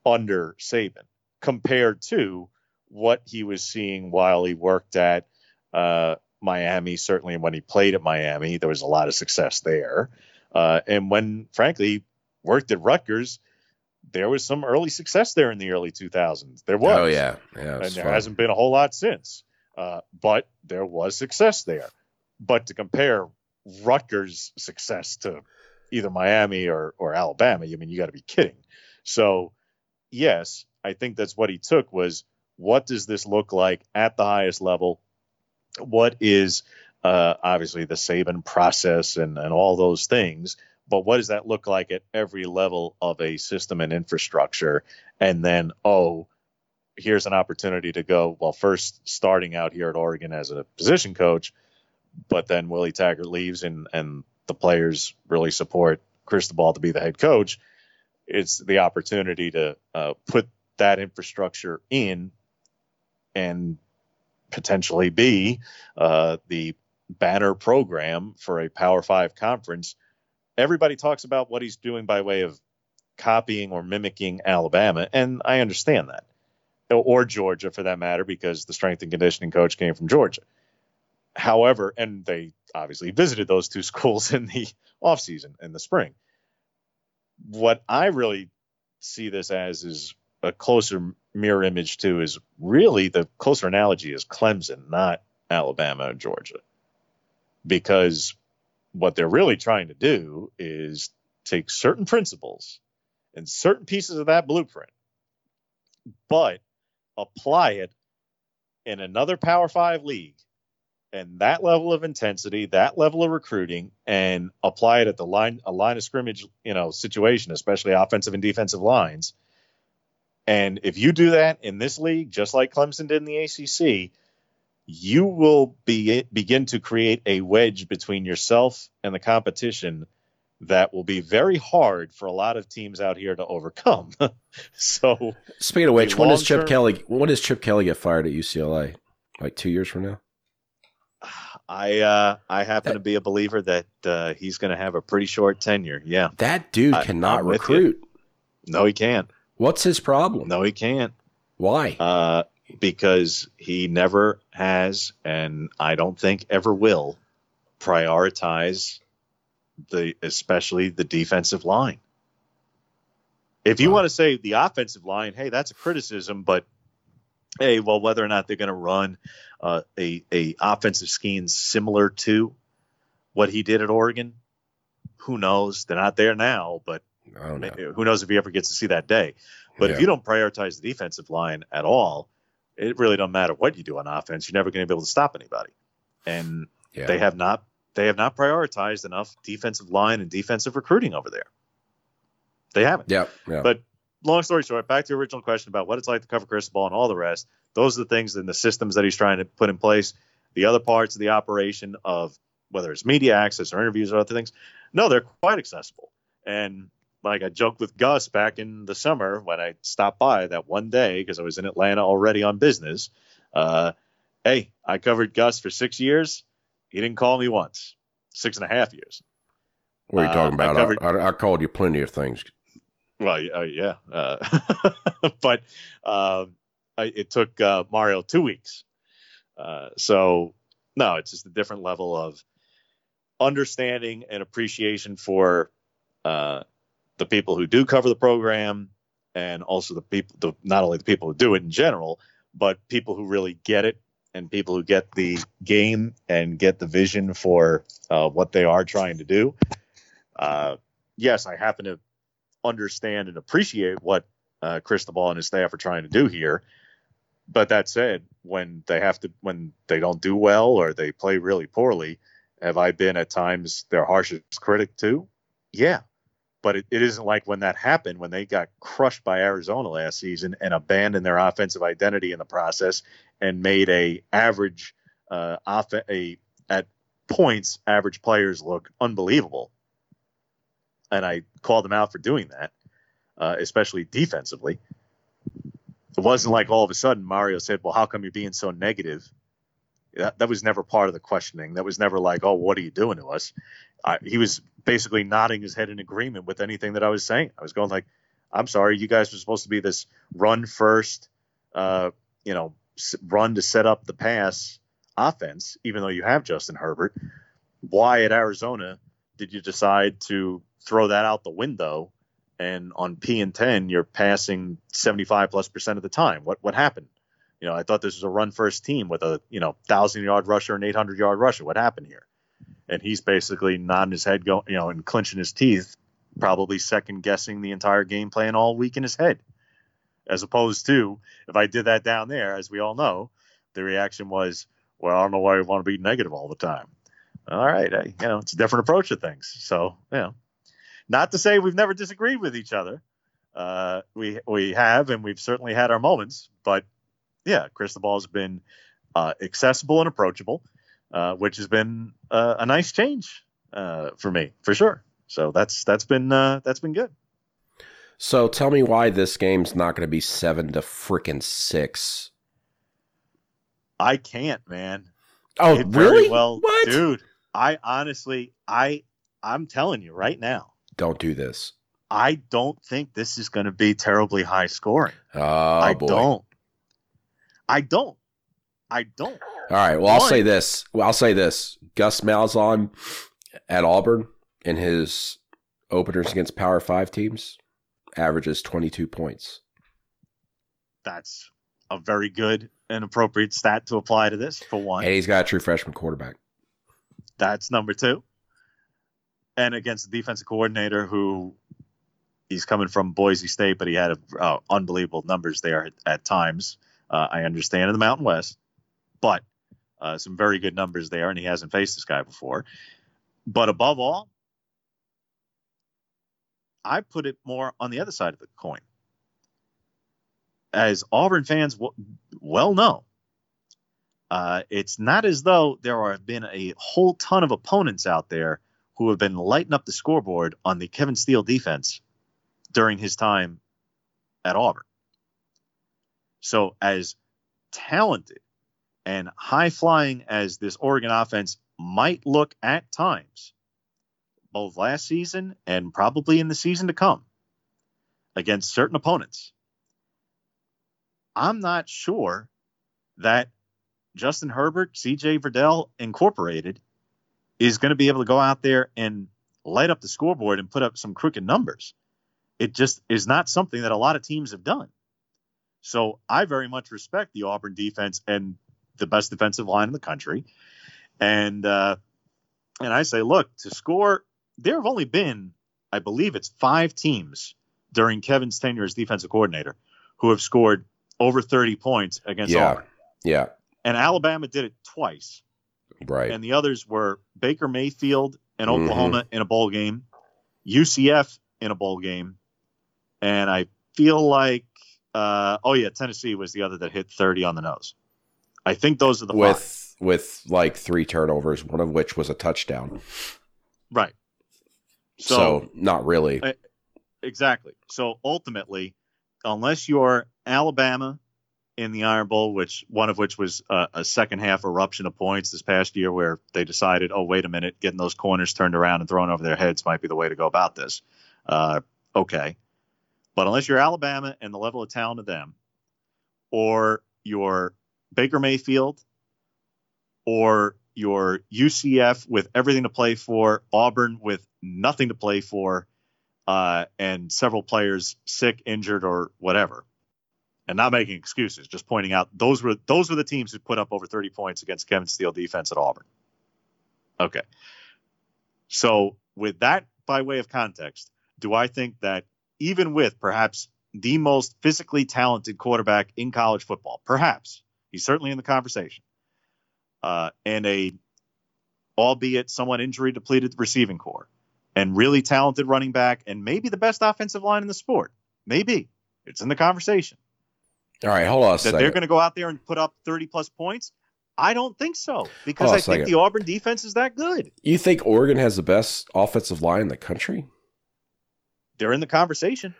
under Saban compared to what he was seeing while he worked at uh, Miami. Certainly, when he played at Miami, there was a lot of success there. Uh, and when, frankly, worked at Rutgers, there was some early success there in the early 2000s. There was. Oh yeah, yeah. And there fun. hasn't been a whole lot since. Uh, but there was success there. But to compare Rutgers' success to either Miami or, or Alabama, I mean, you got to be kidding. So, yes, I think that's what he took was what does this look like at the highest level? What is uh, obviously the Saban process and, and all those things? But what does that look like at every level of a system and infrastructure? And then, oh, here's an opportunity to go, well, first starting out here at Oregon as a position coach, but then Willie Taggart leaves and, and the players really support Chris Cristobal to be the head coach. It's the opportunity to uh, put that infrastructure in and potentially be uh, the banner program for a Power Five conference. Everybody talks about what he's doing by way of copying or mimicking Alabama, and I understand that, or Georgia for that matter, because the strength and conditioning coach came from Georgia. However, and they obviously visited those two schools in the offseason in the spring. What I really see this as is a closer mirror image to is really the closer analogy is Clemson, not Alabama or Georgia. Because what they're really trying to do is take certain principles and certain pieces of that blueprint, but apply it in another Power Five league and that level of intensity, that level of recruiting, and apply it at the line a line of scrimmage, you know, situation, especially offensive and defensive lines. And if you do that in this league, just like Clemson did in the ACC, you will be begin to create a wedge between yourself and the competition that will be very hard for a lot of teams out here to overcome. so, speaking of which, when does Chip Kelly? When does Chip Kelly get fired at UCLA? Like two years from now? I uh, I happen to be a believer that uh, he's going to have a pretty short tenure. Yeah, That dude I- cannot I'm recruit. no, he can't. What's his problem? No, he can't. Why? Uh, because he never has, and I don't think ever will, prioritize the especially the defensive line. If you Wow. want to say the offensive line, hey, that's a criticism, but hey, well, whether or not they're going to run uh, a a offensive scheme similar to what he did at Oregon, who knows? They're not there now, but know. who knows if he ever gets to see that day. But Yeah. if you don't prioritize the defensive line at all, it really don't matter what you do on offense. You're never going to be able to stop anybody. And Yeah. they have not they have not prioritized enough defensive line and defensive recruiting over there. They haven't. yeah, yeah. But long story short, back to the original question about what it's like to cover Cristobal and all the rest. Those are the things and the systems that he's trying to put in place. The other parts of the operation of whether it's media access or interviews or other things, no, they're quite accessible. And like I joked with Gus back in the summer when I stopped by that one day because I was in Atlanta already on business. Uh, hey, I covered Gus for six years. He didn't call me once. Six and a half years. what are you uh, talking I about? covered- I, I, I called you plenty of things. Well, uh, yeah, uh, but um I, it took uh, Mario two weeks. Uh, so no, it's just a different level of understanding and appreciation for uh, the people who do cover the program, and also the people, the, not only the people who do it in general, but people who really get it and people who get the game and get the vision for what they are trying to do. Yes, I happen to understand and appreciate what uh, Cristobal and his staff are trying to do here. But that said, when they have to, when they don't do well or they play really poorly, have I been at times their harshest critic too? Yeah. But it, it isn't like when that happened, when they got crushed by Arizona last season and abandoned their offensive identity in the process and made a average, uh, off a at points average players look unbelievable and I called him out for doing that, uh, especially defensively. It wasn't like all of a sudden Mario said, "Well, how come you're being so negative?" That, that was never part of the questioning. That was never like, "Oh, what are you doing to us?" I, he was basically nodding his head in agreement with anything that I was saying. I was going like, "I'm sorry, you guys were supposed to be this run first, uh, you know, run to set up the pass offense, even though you have Justin Herbert. Why at Arizona did you decide to throw that out the window? And on P and 10, you're passing 75 plus percent of the time. What what happened? You know, I thought this was a run first team with a you know thousand yard rusher and 800 yard rusher. What happened here? And he's basically nodding his head, going you know, and clenching his teeth, probably second guessing the entire game plan all week in his head. As opposed to if I did that down there, as we all know, the reaction was, well, I don't know why you want to be negative all the time. All right, I, you know, it's a different approach to things. So, you know, not to say we've never disagreed with each other. Uh, we we have, and we've certainly had our moments. But yeah, Chris the Ball has been uh, accessible and approachable, uh, which has been uh, a nice change uh, for me, for sure. So that's that's been uh, that's been good. So tell me why this game's not going to be seven to freaking six. I can't, man. Oh, It really? Well, what? dude. I honestly, I, I'm telling you right now, Don't do this. I don't think this is going to be terribly high scoring. Oh I boy. don't. I don't. I don't. All right. Well, I'll say this. Well, I'll say this. Gus Malzahn at Auburn in his openers against Power Five teams averages twenty two points. That's a very good and appropriate stat to apply to this. For one, And he's got a true freshman quarterback. that's number two. And against the defensive coordinator who he's coming from Boise State, but he had uh, unbelievable numbers there at, at times. Uh, I understand in the Mountain West, but uh, some very good numbers there, and he hasn't faced this guy before. But above all, I put it more on the other side of the coin. As Auburn fans w- well know, uh, it's not as though there have been a whole ton of opponents out there who have been lighting up the scoreboard on the Kevin Steele defense during his time at Auburn. So, as talented and high flying as this Oregon offense might look at times, both last season and probably in the season to come, against certain opponents, I'm not sure that Justin Herbert, CJ Verdell Incorporated is going to be able to go out there and light up the scoreboard and put up some crooked numbers. It just is not something that a lot of teams have done. So I very much respect the Auburn defense and the best defensive line in the country. And uh, and I say, look, to score, there have only been, I believe it's five teams during Kevin's tenure as defensive coordinator who have scored over 30 points against Yeah. Auburn. Yeah. And Alabama did it twice Right. and the others were Baker Mayfield and Mhm. Oklahoma in a bowl game, UCF in a bowl game, and I feel like uh, oh yeah, Tennessee was the other that hit 30 on the nose. I think those are the five. with with like three turnovers, one of which was a touchdown. right. So, So, not really. I- exactly. So ultimately, unless you're Alabama in the Iron Bowl, which one of which was a, a second half eruption of points this past year, where they decided, oh wait a minute, getting those corners turned around and thrown over their heads might be the way to go about this. Uh, okay, but unless you're Alabama and the level of talent of them, or you're Baker Mayfield, or your UCF with everything to play for, Auburn with nothing to play for, uh, and several players sick, injured, or whatever. And not making excuses, just pointing out those were those were the teams who put up over 30 points against Kevin Steele defense at Auburn. Okay. So with that by way of context, do I think that even with perhaps the most physically talented quarterback in college football, perhaps he's certainly in the conversation, uh, and a albeit somewhat injury depleted receiving corps, and really talented running back, and maybe the best offensive line in the sport, maybe it's in the conversation All right, hold on a that second. they're going to go out there and put up 30 plus points. I don't think so because I think the Auburn defense is that good. you think Oregon has the best offensive line in the country? they're in the conversation.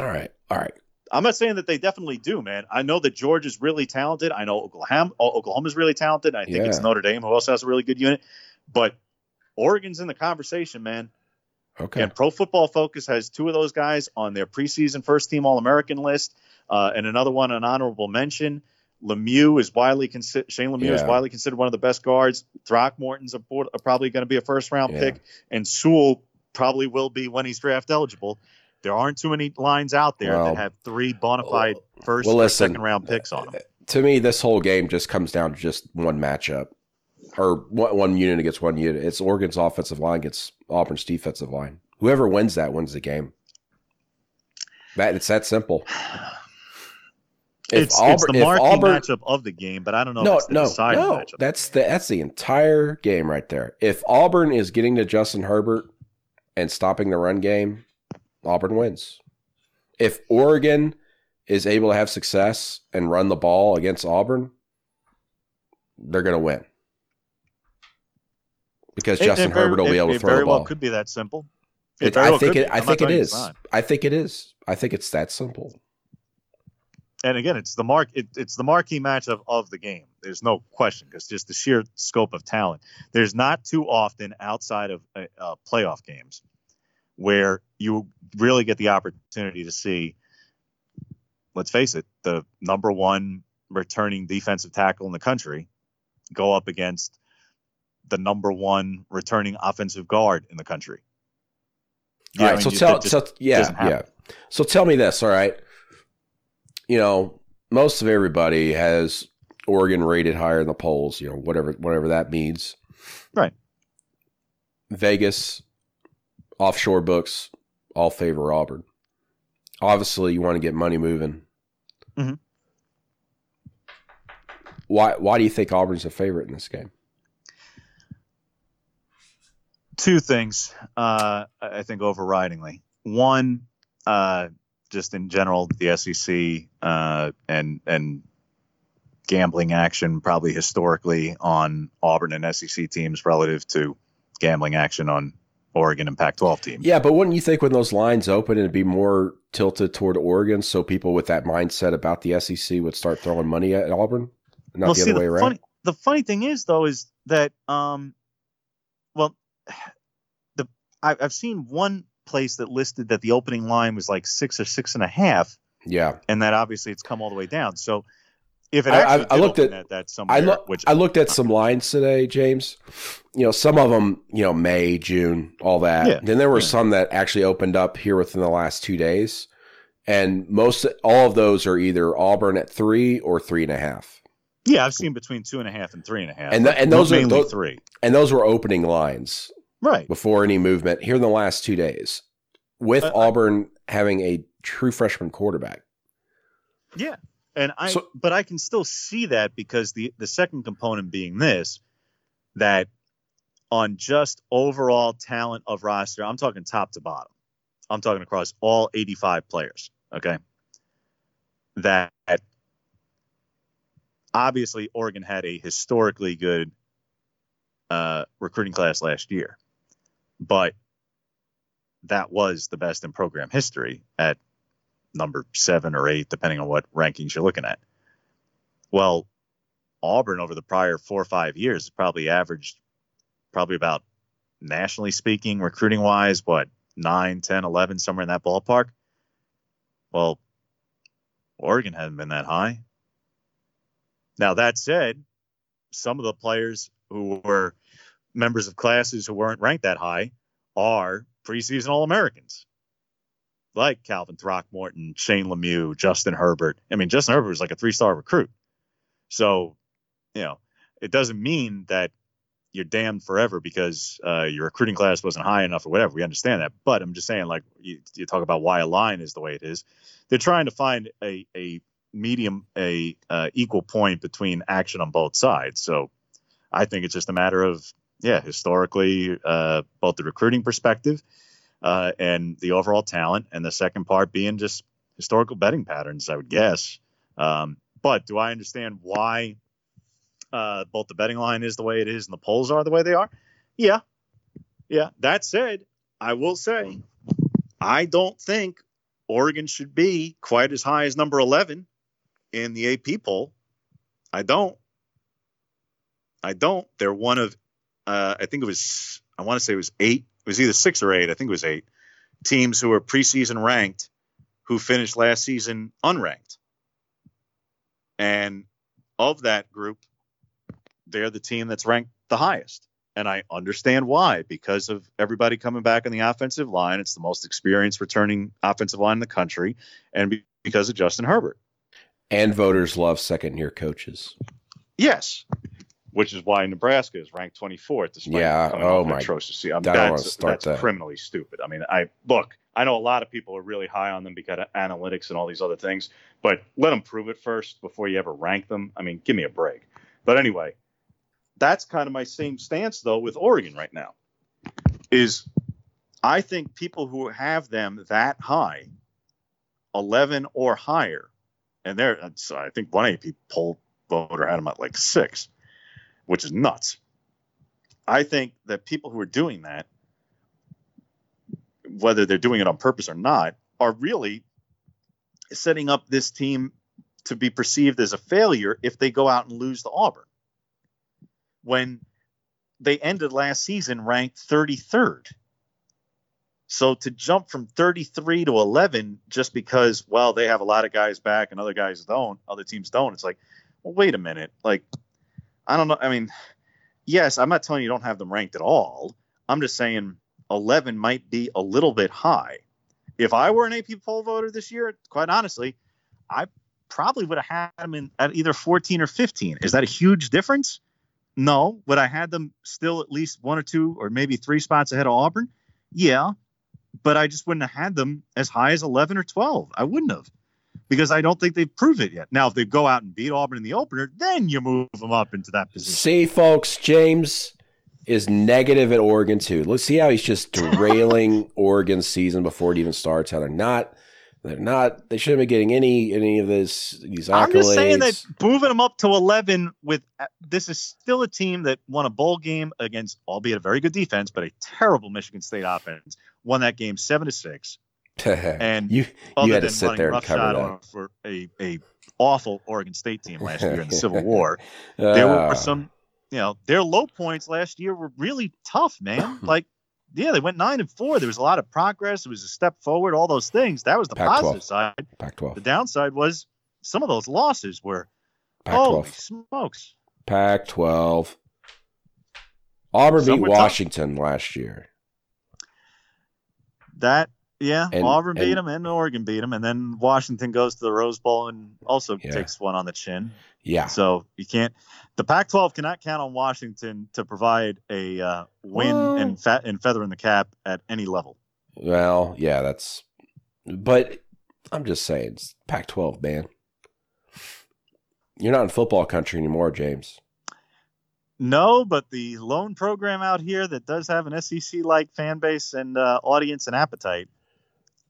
All right, all right. I'm not saying that they definitely do, man. I know that George is really talented. I know Oklahoma uh, Oklahoma is really talented. I think Yeah. it's Notre Dame who also has a really good unit. But Oregon's in the conversation, man. Okay. And Pro Football Focus has two of those guys on their preseason first team All American list, uh, and another one an honorable mention. Lemieux is widely considered. Shane Lemieux is widely considered one of the best guards. Throckmorton's a, board- are probably going to be a first round Yeah. pick, and Sewell probably will be when he's draft eligible. There aren't too many lines out there Well- that have three bona fide first well, or listen, second round picks on them. to me, this whole game just comes down to just one matchup or one, one unit against one unit. It's Oregon's offensive line against Auburn's defensive line. Whoever wins that wins the game. That it's that simple. It's, it's the marquee Auburn- matchup of the game, but I don't know if No, it's the no, no. matchup. That's the that's the entire game right there. If Auburn is getting to Justin Herbert and stopping the run game, Auburn wins. If Oregon is able to have success and run the ball against Auburn, they're going to win because It- Justin it Herbert will be able to throw very the ball. well could be that simple. It- very I think it. I think it telling you it's is. I think it is. I think it's that simple. And again, it's the mark. It, it's the marquee matchup of the game. There's no question because just the sheer scope of talent. There's not too often outside of uh, uh, playoff games where you really get the opportunity to see. Let's face it, the number one returning defensive tackle in the country go up against the number one returning offensive guard in the country. You All right. So tell. just So yeah. Yeah. So tell me this. All right. You know, most of everybody has Oregon rated higher in the polls. You know, whatever whatever that means. Right. Vegas, offshore books, all favor Auburn. Obviously, you want to get money moving. Mhm. Why? Why do you think Auburn's a favorite in this game? two things uh, I I think overridingly. One, uh, just in general, the SEC uh, and and gambling action probably historically on Auburn and SEC teams relative to gambling action on Oregon and Pac-12 teams. Yeah, but wouldn't you think when those lines open, it'd be more tilted toward Oregon, so people with that mindset about the SEC would start throwing money at Auburn, not well, the see, other way the around? funny the funny thing is though is that um, well, the I, I've seen one place that listed that the opening line was like six or six and a half. yeah, and that obviously it's come all the way down. So if it I- I- I looked at- at that somewhere, I look. which I looked at some lines today, James. You know, some of them, you know, May, June, all that. Yeah, Then there were yeah. some that actually opened up here within the last two days, and most all of those are either Auburn at three or three and a half, yeah, I've seen between two and a half and three and a half, And the- and those are- those- three, and those were opening lines. Right? before any movement here in the last two days, with Uh, I- Auburn having a true freshman quarterback. Yeah, and I So- but I can still see that because the the second component being this that on just overall talent of roster, I'm talking top to bottom. I'm talking across all 85 players. Okay, that obviously Oregon had a historically good uh, recruiting class last year, but that was the best in program history at number seven or eight, depending on what rankings you're looking at. Well, Auburn over the prior four or five years probably averaged probably about nationally speaking, recruiting wise, what, 9, 10, 11, somewhere in that ballpark. Well, Oregon hasn't been that high. Now, that said, some of the players who were members of classes who weren't ranked that high are preseason All Americans like Calvin Throckmorton, Shane Lemieux, Justin Herbert. I mean, Justin Herbert was like a three star recruit. So, you know, it doesn't mean that you're damned forever because uh, your recruiting class wasn't high enough or whatever. We understand that. But I'm just saying, like, you, you talk about why a line is the way it is. They're trying to find a, a medium, a uh, equal point between action on both sides. So I think it's just a matter of, yeah, historically, uh, both the recruiting perspective uh, and the overall talent, and the second part being just historical betting patterns, I would guess. Um, but do I understand why uh, both the betting line is the way it is and the polls are the way they are? Yeah, yeah. That said, I will say I don't think Oregon should be quite as high as number 11 in the AP poll. I don't. I don't. They're one of, uh, I think it was, I want to say it was eight. It was either six or eight. I think it was eight teams who were preseason ranked who finished last season unranked. And of that group, they're the team that's ranked the highest. And I understand why, because of everybody coming back on the offensive line. It's the most experienced returning offensive line in the country, and because of Justin Herbert. And voters love second year coaches. Yes. Which is why Nebraska is ranked 24th, despite Yeah, coming oh off my- atrocious season. I mean, I don't wanna that's, that's that. criminally stupid. I mean, I look, I know a lot of people are really high on them because of analytics and all these other things, but let them prove it first before you ever rank them. I mean, give me a break. But anyway, that's kind of my same stance though with Oregon right now. Is I think people who have them that high, 11 or higher, and they're I think one AP poll voter had them at like six, which is nuts. I think that people who are doing that, whether they're doing it on purpose or not, are really setting up this team to be perceived as a failure if they go out and lose to Auburn. When they ended last season ranked 33rd. So to jump from 33 to 11 just because, well, they have a lot of guys back and other guys don't, other teams don't, it's like, well, wait a minute. Like, I don't know. I mean, yes, I'm not telling you don't have them ranked at all. I'm just saying 11 might be a little bit high. If I were an AP poll voter this year, quite honestly, I probably would have had them in, at either 14 or 15. Is that a huge difference? No. Would I had them still at least one or two or maybe three spots ahead of Auburn? Yeah. But I just wouldn't have had them as high as 11 or 12. I wouldn't have because I don't think they've proved it yet. Now, if they go out and beat Auburn in the opener, then you move them up into that position. See, folks, James is negative at Oregon too. Let's see how he's just derailing Oregon's season before it even starts. How they're not, they're not, they shouldn't be getting any any of this these accolades. I'm just saying that moving them up to 11 with uh, this is still a team that won a bowl game against, albeit a very good defense, but a terrible Michigan State offense. Won that game seven to six. And you other you had to sit there and cover on for a, a awful Oregon State team last year in the Civil War. There Uh, were some, you know, their low points last year were really tough, man. Like, yeah, they went nine and four. There was a lot of progress. It was a step forward. All those things. That was the Pac-12. positive side. Pac-12, The downside was some of those losses were Pac-12, holy smokes. Pac-12. Auburn beat were tough. Washington last year. That yeah, And- Auburn beat them and Oregon beat them, and then Washington goes to the Rose Bowl and also Yeah. takes one on the chin. Yeah, So you can't. The Pac-12 cannot count on Washington to provide a uh, win Well- and fat and feather in the cap at any level. well, yeah, that's. But I'm just saying, it's Pac-12, man. You're not in football country anymore, James. No, but the lone program out here that does have an SEC-like fan base and uh, audience and appetite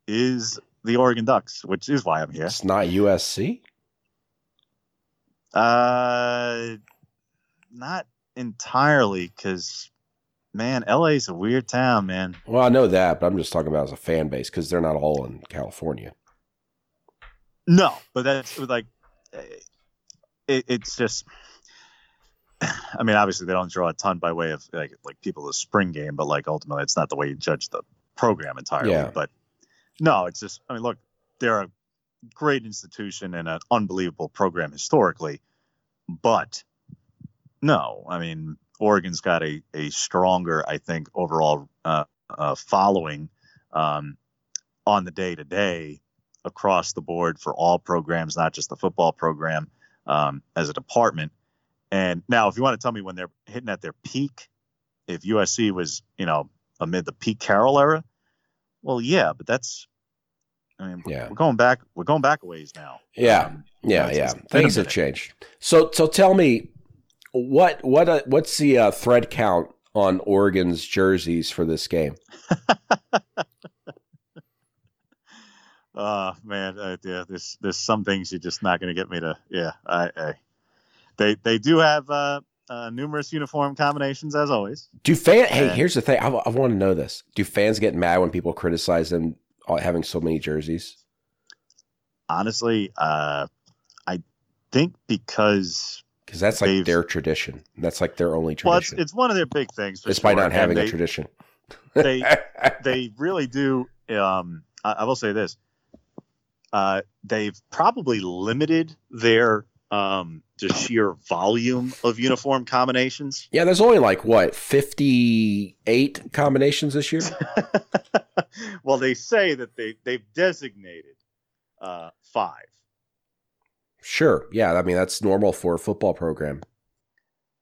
is the Oregon Ducks, which is why I'm here. It's not USC. Uh, not entirely, because man, LA's a weird town, man. Well, I know that, but I'm just talking about as a fan base because they're not all in California. No, but that's like, it, it's just. I mean, obviously they don't draw a ton by way of like like people the spring game, but like ultimately it's not the way you judge the program entirely. Yeah. But no, it's just I mean, look, they're a great institution and an unbelievable program historically, but no, I mean Oregon's got a a stronger, I think, overall uh, uh, following um, on the day to day across the board for all programs, not just the football program um, as a department. And now, if you want to tell me when they're hitting at their peak, if USC was, you know, amid the Pete Carroll era, well, yeah, but that's, I mean, Yeah. we're going back, we're going back a ways now. Yeah. Um, Yeah, yeah. it's been a Things have changed. So, so tell me, what what uh, what's the uh, thread count on Oregon's jerseys for this game? Uh man, uh, yeah, there's there's some things you're just not going to get me to. Yeah, I, I they they do have uh, uh, numerous uniform combinations as always. Do fan? Hey, And- here's the thing. I, I want to know this. Do fans get mad when people criticize them having so many jerseys? Honestly, uh, I think because Because that's like their tradition. That's like their only well, it's, it's one of their big things. It's by sure, not having they, a tradition. they they really do. Um, I, I will say this: uh, they've probably limited their um, just sheer volume of uniform combinations. yeah, there's only like what fifty eight combinations this year. well, they say that they they've designated uh, five. Sure. Yeah, I mean that's normal for a football program.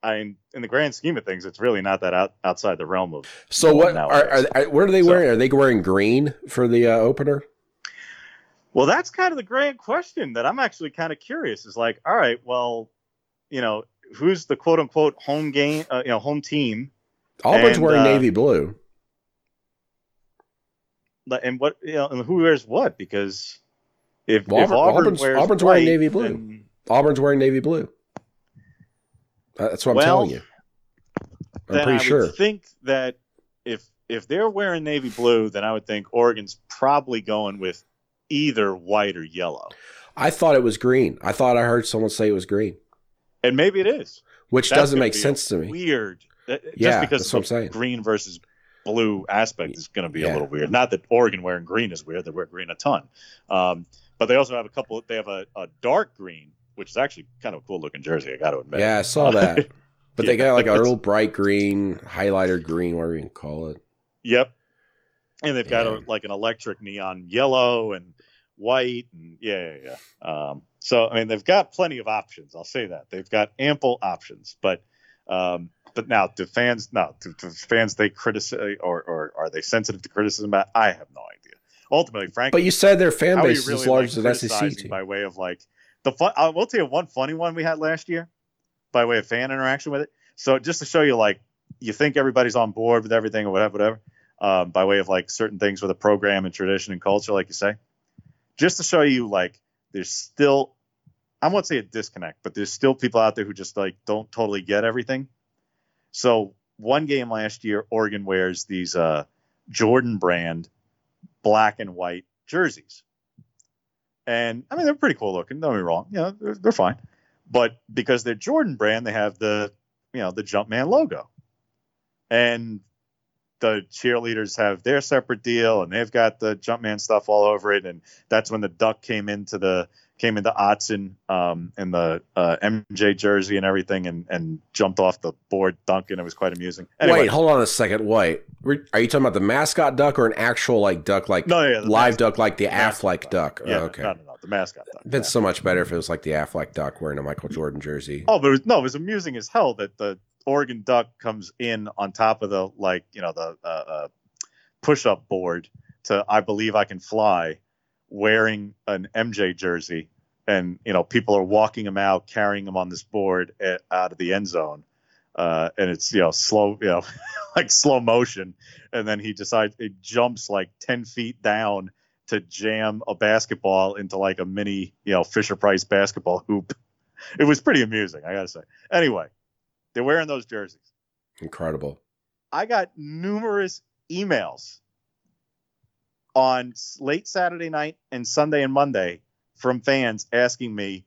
I mean, in the grand scheme of things, it's really not that out, outside the realm of. So what are, are, are what are they So- wearing? Are they wearing green for the uh, opener? Well, that's kind of the grand question that I'm actually kind of curious. Is like, all right, well, you know, who's the quote unquote home game, uh, you know, home team, Auburn's And, wearing uh, navy blue. And what you know, and who wears what? Because if, Well, if Auburn- Auburn Auburn's- wears Auburn's wearing navy blue. then- Auburn's wearing navy blue. That's what I'm Well, telling you. I'm pretty I sure. think that if if they're wearing navy blue, then I would think Oregon's probably going with either white or yellow, I thought it was green. I thought I heard someone say it was green, and maybe it is. which That's doesn't make sense to me. Weird. Uh, Yeah, just because that's what I'm saying. green versus blue aspect is going to be Yeah. a little weird. Not that Oregon wearing green is weird; they wear green a ton. Um, but they also have a couple. They have a, a dark green, which is actually kind of a cool looking jersey. I got to admit. Yeah, I saw that. But they got like a little bright green, highlighter green, whatever you can call it. Yep. And they've got a, like an electric neon yellow and white and yeah, yeah, yeah. Um, so I mean, they've got plenty of options. I'll say that they've got ample options. But um, but now, do fans no do, do fans they criticize or or are they sensitive to criticism? I have no idea. Ultimately, frankly, But you said their fan base is really, as large like, as SEC team. by way of like the fun. I will tell you one funny one we had last year by way of fan interaction with it. So just to show you, like, you think everybody's on board with everything or whatever, whatever, um, by way of like certain things with a program and tradition and culture, like you say, just to show you, like, there's still, I won't say a disconnect, but there's still people out there who just like don't totally get everything. So one game last year, Oregon wears these uh, Jordan brand black and white jerseys. And I mean, they're pretty cool looking. Don't be wrong. You know, they're, they're fine. But because they're Jordan brand, they have the, you know, the Jumpman logo. And the cheerleaders have their separate deal and they've got the Jumpman stuff all over it. And that's when the duck came into the, came into Autzen um, in the uh, MJ jersey and everything and, and jumped off the board dunking. It was quite amusing. Anyway, Wait, hold on a second. Wait, are you talking about the mascot duck or an actual like duck, like No, yeah, live mascot duck, like the Aflac duck? yeah, Oh, okay, no, no, no, the mascot duck. it'd been so much better if it was like the Aflac duck wearing a Michael Jordan jersey. Oh, but it was, no, it was amusing as hell that the Oregon Duck comes in on top of the like you know the uh, uh, push-up board to "I Believe I Can Fly," wearing an MJ jersey, and you know people are walking him out, carrying him on this board at, out of the end zone, uh, and it's you know slow, you know, like slow motion, and then he decides he jumps like ten feet down to jam a basketball into like a mini you know Fisher Price basketball hoop. It was pretty amusing, I gotta say. Anyway, they're wearing those jerseys. Incredible. I got numerous emails on late Saturday night and Sunday and Monday from fans asking me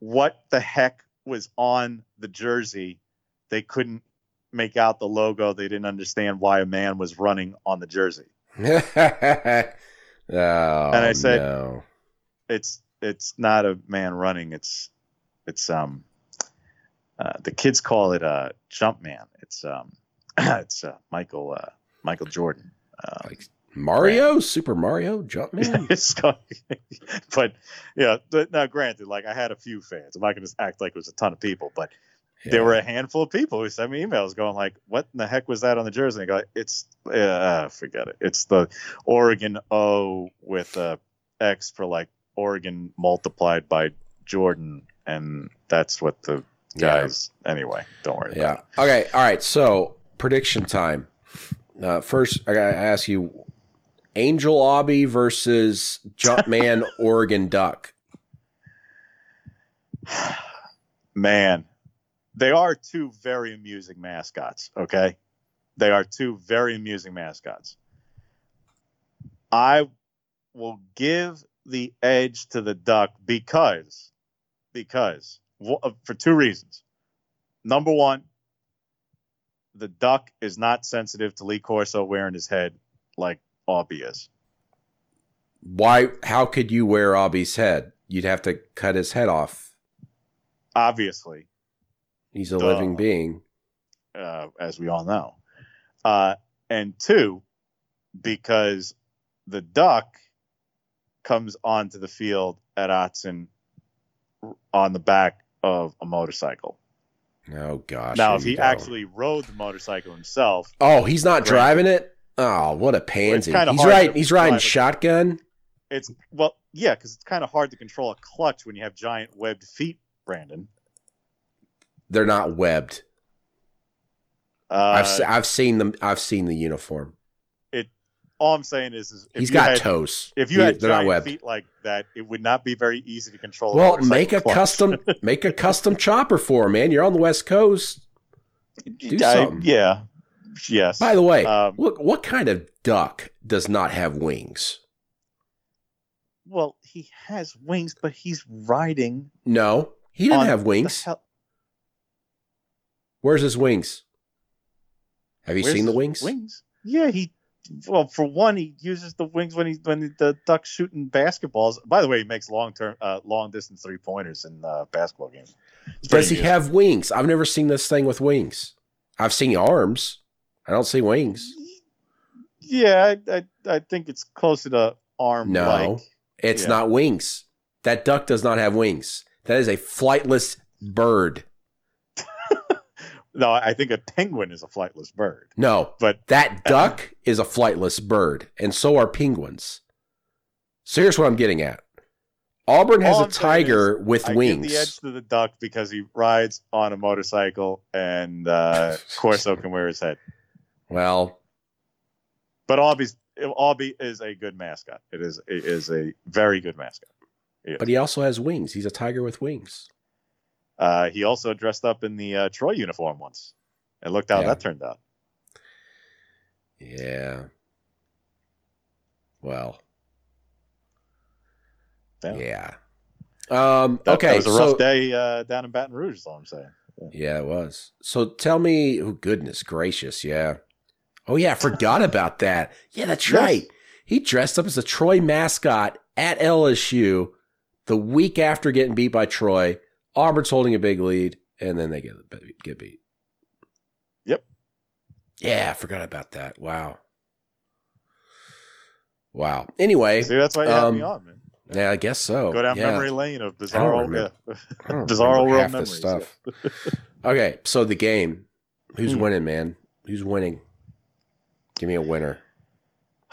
what the heck was on the jersey. They couldn't make out the logo. They didn't understand why a man was running on the jersey. oh, and I said- no. It's it's not a man running. It's it's um uh, the kids call it uh jump man. It's um it's uh, Michael uh, Michael Jordan. Um, like Mario, Super Mario, Jumpman. it's going, but yeah, th- now granted, like I had a few fans. I'm not going to act like it was a ton of people, but there were a handful of people who sent me emails going like, "What in the heck was that on the jersey?" And I go, "It's uh, forget it. It's the Oregon O with a X for like Oregon multiplied by Jordan, and that's what the Yeah. guys. Anyway, don't worry. Yeah. Okay. All right. So prediction time. Uh, first, I gotta ask you: Angel Aubie versus Jumpman Oregon Duck. Man, they are two very amusing mascots. Okay, they are two very amusing mascots. I will give the edge to the Duck because because for two reasons. Number one, the Duck is not sensitive to Lee Corso wearing his head like Aubie is. Why? How could you wear Aubie's head? You'd have to cut his head off. Obviously, he's a Duh. living being, uh, as we all know. Uh, and two, because the Duck comes onto the field at Autzen on the back of a motorcycle. Oh gosh. now, if he go. actually rode the motorcycle himself, Oh, he's not Right. driving it? Oh, what a pansy. kinda He's riding he's riding it. shotgun. it's well, yeah, because it's kind of hard to control a clutch when you have giant webbed feet, Brandon. They're not webbed. Uh, I've I've seen them I've seen the uniform. All I'm saying is, is if He's you got had, toes. If you He- had giant feet like that, it would not be very easy to control. Well, motorcycle make a clutch. custom make a custom chopper for him, man. You're on the West Coast. Do I- something. yeah. Yes. By the way, Um, look what kind of duck does not have wings? well, he has wings, but he's riding. No, he didn't have wings. hell- Where's his wings? Have you Where's seen the wings? Wings. Yeah, he. Well, for one, he uses the wings when he when the duck's shooting basketballs. By the way, he makes long term, uh, long distance three pointers in uh, basketball games. It's Does he good. have wings? I've never seen this thing with wings. I've seen arms. I don't see wings. Yeah, I, I, I think it's closer to arm. No. It's Yeah. not wings. That duck does not have wings. That is a flightless bird. No, I think a penguin is a flightless bird. No, But that duck is a flightless bird, and so are penguins. So here's what I'm getting at. Auburn has All a I'm tiger with I wings. the edge to the duck because he rides on a motorcycle, and uh, Corso can wear his head. well, But Aubie's Aubie is a good mascot. It is it is a very good mascot. But he also has wings. He's a tiger with wings. Uh, he also dressed up in the uh, Troy uniform once, and looked how Yeah. that turned out. Yeah. Well. Yeah. Yeah. Um, That, okay. It was a so, rough day uh, down in Baton Rouge. Is all I'm saying. Yeah, it was. So tell me, oh goodness gracious, yeah. Oh yeah, I forgot about that. Yeah, that's Yes. right. He dressed up as a Troy mascot at LSU the week after getting beat by Troy. Auburn's holding a big lead, and then they get get beat. Yep. Yeah, I forgot about that. Wow. Wow. Anyway, See, that's why you had me um, on, man. yeah, I guess so. Go down yeah. memory lane of bizarre, remember. yeah. Bizarre world memories. stuff. okay, so the game. Who's Hmm. winning, man? Who's winning? Give me a winner.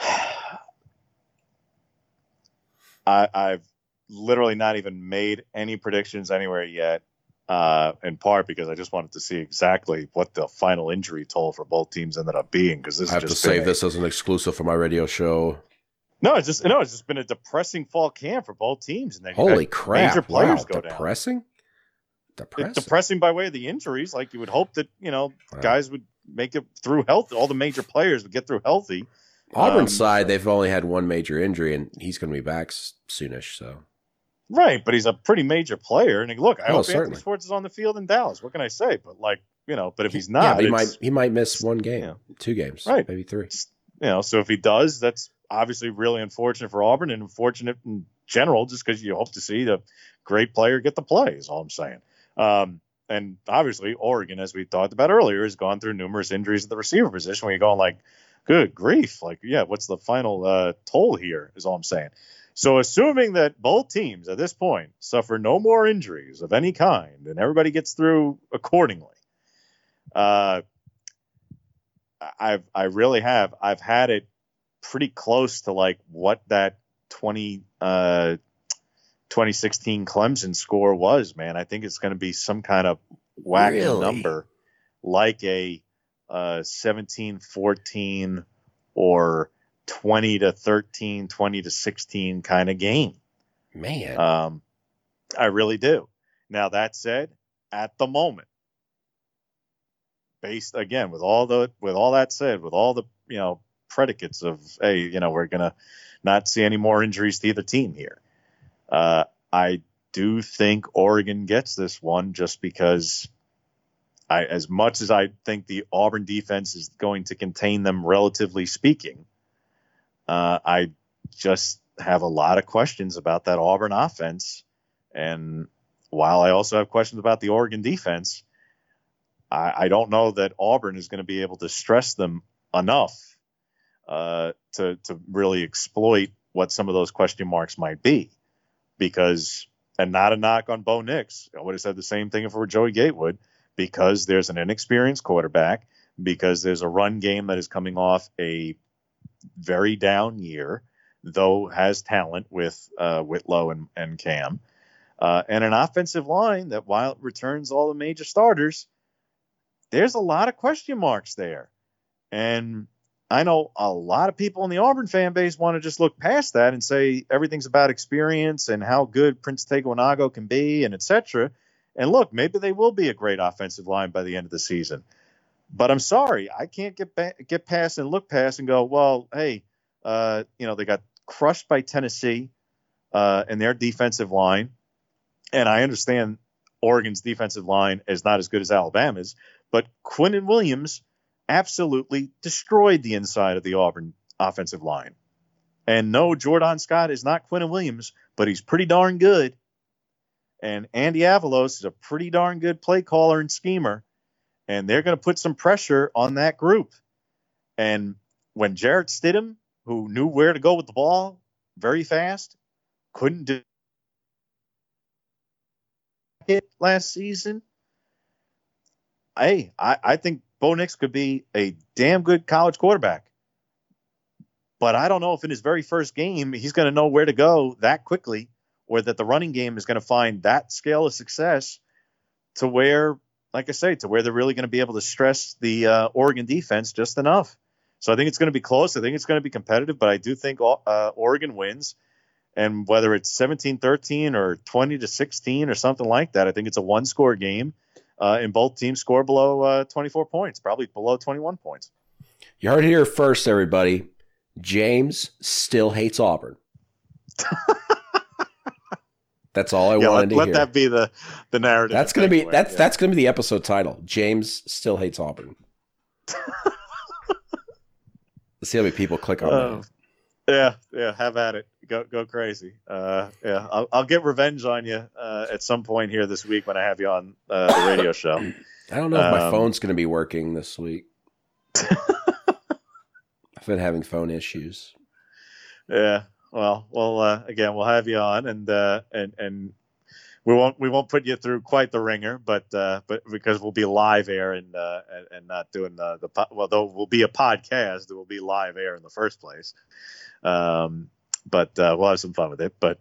I, I've literally not even made any predictions anywhere yet. Uh, in part because I just wanted to see exactly what the final injury toll for both teams ended up being. Because this I have to save a- this as an exclusive for my radio show. No, it's just no, it's just been a depressing fall camp for both teams, and they've Holy crap! major players wow, go down. depressing. Depressing. It's depressing by way of the injuries. Like you would hope that you know Wow. guys would make it through health. All the major players would get through healthy. Auburn's um, side, they've only had one major injury, and he's going to be back soonish. So Right, but he's a pretty major player. And look, I Oh, hope certainly. Anthony Schwartz is on the field in Dallas. What can I say? But like you know, but if he's not, yeah, he might he might miss one game, two games, Right. maybe three. you know, so if he does, that's obviously really unfortunate for Auburn and unfortunate in general, just because you hope to see the great player get the play. Is all I'm saying. Um, and obviously, Oregon, as we talked about earlier, has gone through numerous injuries at the receiver position. Where you're going like, good grief, like yeah, what's the final uh, toll here? Is all I'm saying. So assuming that both teams at this point suffer no more injuries of any kind and everybody gets through accordingly, uh, I've I really have I've had it pretty close to like what that 20 uh 2016 Clemson score was, man. I think it's going to be some kind of wacky Really? number like a uh 17-14 or 20 to 13, 20 to 16 kind of game. Man, Um, I really do. Now that said, at the moment, based again with all the with all that said, with all the you know predicates of hey, you know, we're gonna not see any more injuries to either team here. Uh, I do think Oregon gets this one just because I, as much as I think the Auburn defense is going to contain them, relatively speaking, uh, I just have a lot of questions about that Auburn offense. And while I also have questions about the Oregon defense, I, I don't know that Auburn is going to be able to stress them enough uh, to to really exploit what some of those question marks might be. Because, and not a knock on Bo Nix, I would have said the same thing for Joey Gatewood because there's an inexperienced quarterback, because there's a run game that is coming off a very down year, though has talent with uh, Whitlow and, and Cam, uh, and an offensive line that, while it returns all the major starters, there's a lot of question marks there. And I know a lot of people in the Auburn fan base want to just look past that and say everything's about experience and how good Prince Tega Wanogho can be and etc. And look, maybe they will be a great offensive line by the end of the season. But I'm sorry, I can't get back, get past and look past and go, well, hey, uh, you know, they got crushed by Tennessee uh, and their defensive line, and I understand Oregon's defensive line is not as good as Alabama's, but Quinnen Williams absolutely destroyed the inside of the Auburn offensive line. And no, Jordan Scott is not Quinnen Williams, but he's pretty darn good. And Andy Avalos is a pretty darn good play caller and schemer. And they're going to put some pressure on that group. And when Jarrett Stidham, who knew where to go with the ball very fast, couldn't do it last season. Hey, I, I think Bo Nix could be a damn good college quarterback. But I don't know if in his very first game he's going to know where to go that quickly or that the running game is going to find that scale of success to where, like I say, to where they're really going to be able to stress the uh, Oregon defense just enough. So I think it's going to be close. I think it's going to be competitive, but I do think uh, Oregon wins. And whether it's 17 13 or 20 to 16 or something like that, I think it's a one score game. Uh, and both teams score below uh, 24 points, probably below 21 points. You heard it here first, everybody. James still hates Auburn. That's all I yeah, wanted let, to let hear. Let that be the the narrative. that's gonna be that's yeah. that's gonna be the episode title. James still hates Auburn. Let's see how many people click on Oh. that. Yeah, yeah, have at it. Go go crazy. Uh, yeah, I'll, I'll get revenge on you uh, at some point here this week when I have you on uh, the radio show. I don't know if my Um, phone's going to be working this week. I've been having phone issues. Yeah. Well, well, uh, again, we'll have you on, and uh, and and we won't we won't put you through quite the ringer, but uh, but because we'll be live air and uh, and, and not doing the the po- well, though will be a podcast, it will be live air in the first place. Um, but uh, we'll have some fun with it. But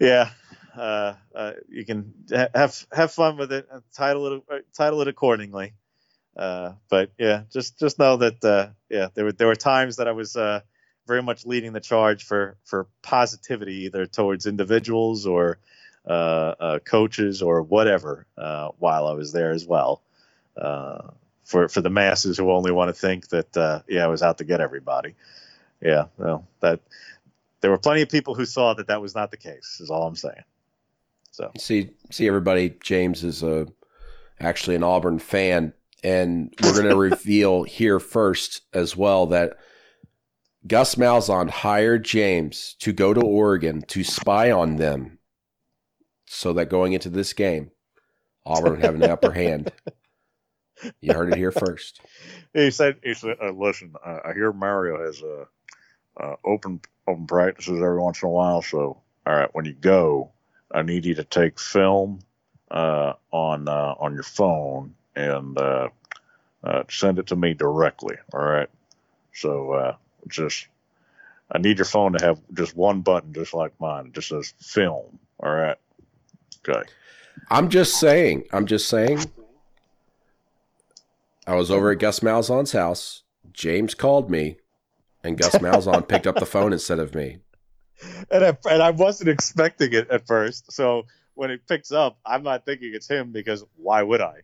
yeah, uh, uh, you can ha- have have fun with it. Title it uh, title it accordingly. Uh, but yeah, just just know that uh, yeah, there were there were times that I was uh, very much leading the charge for for positivity, either towards individuals or uh, uh, coaches or whatever, uh, while I was there as well. Uh, for for the masses who only want to think that uh, yeah, I was out to get everybody. Yeah, well, that there were plenty of people who saw that that was not the case. Is all I'm saying. So See, see, everybody. James is a actually an Auburn fan, and we're going to reveal here first as well that Gus Malzahn hired James to go to Oregon to spy on them, so that going into this game, Auburn would have an upper hand. You heard it here first. he said, "He said, uh, listen, uh, I hear Mario has uh, uh, open open practices every once in a while. So, all right, when you go, I need you to take film uh, on uh, on your phone and send it to me directly. All right. So, just I need your phone to have just one button, just like mine. It just says film. All right. Okay. I'm just saying. I'm just saying. I was over at Gus Malzahn's house. James called me, and Gus Malzahn picked up the phone instead of me. and I, and I wasn't expecting it at first. So when it picks up, I'm not thinking it's him because why would I?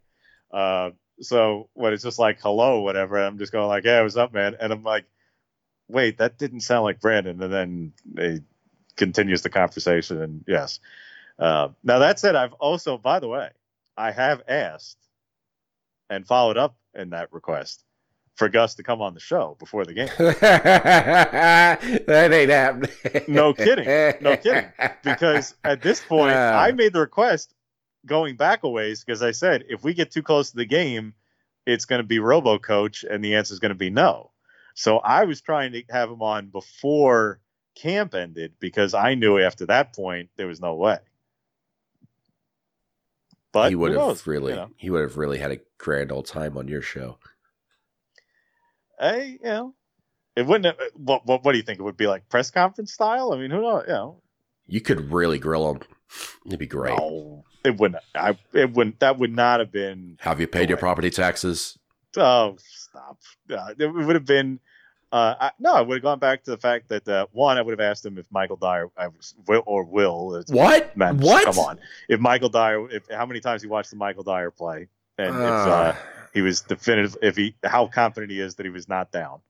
Uh, so when it's just like hello, whatever, I'm just going like, "Hey, what's up, man?" And I'm like, wait, that didn't sound like Brandon. And then he continues the conversation. And yes. Uh, now, that said, I've also, by the way, I have asked and followed up in that request for Gus to come on the show before the game. that ain't happening. No kidding. No kidding. Because at this point, Uh. I made the request going back a ways because I said if we get too close to the game, it's going to be Robo Coach, and the answer is going to be no. So I was trying to have him on before camp ended because I knew after that point there was no way. But he would have knows, really, you know. he would have really had a grand old time on your show. Hey, you know, it wouldn't. Have, what, what What do you think? It would be like press conference style. I mean, who knows? You know, You could really grill him. It'd be great. no, it wouldn't. I. It wouldn't. That would not have been. Have you paid your property taxes? Oh, stop! Uh, it would have been. Uh, I, no, I would have gone back to the fact that uh, one, I would have asked him if Michael Dyer I was, will or will. What? Man, what? Come on, if Michael Dyer, if how many times he watched the Michael Dyer play, and if uh, Ah. he was definitive, if he how confident he is that he was not down.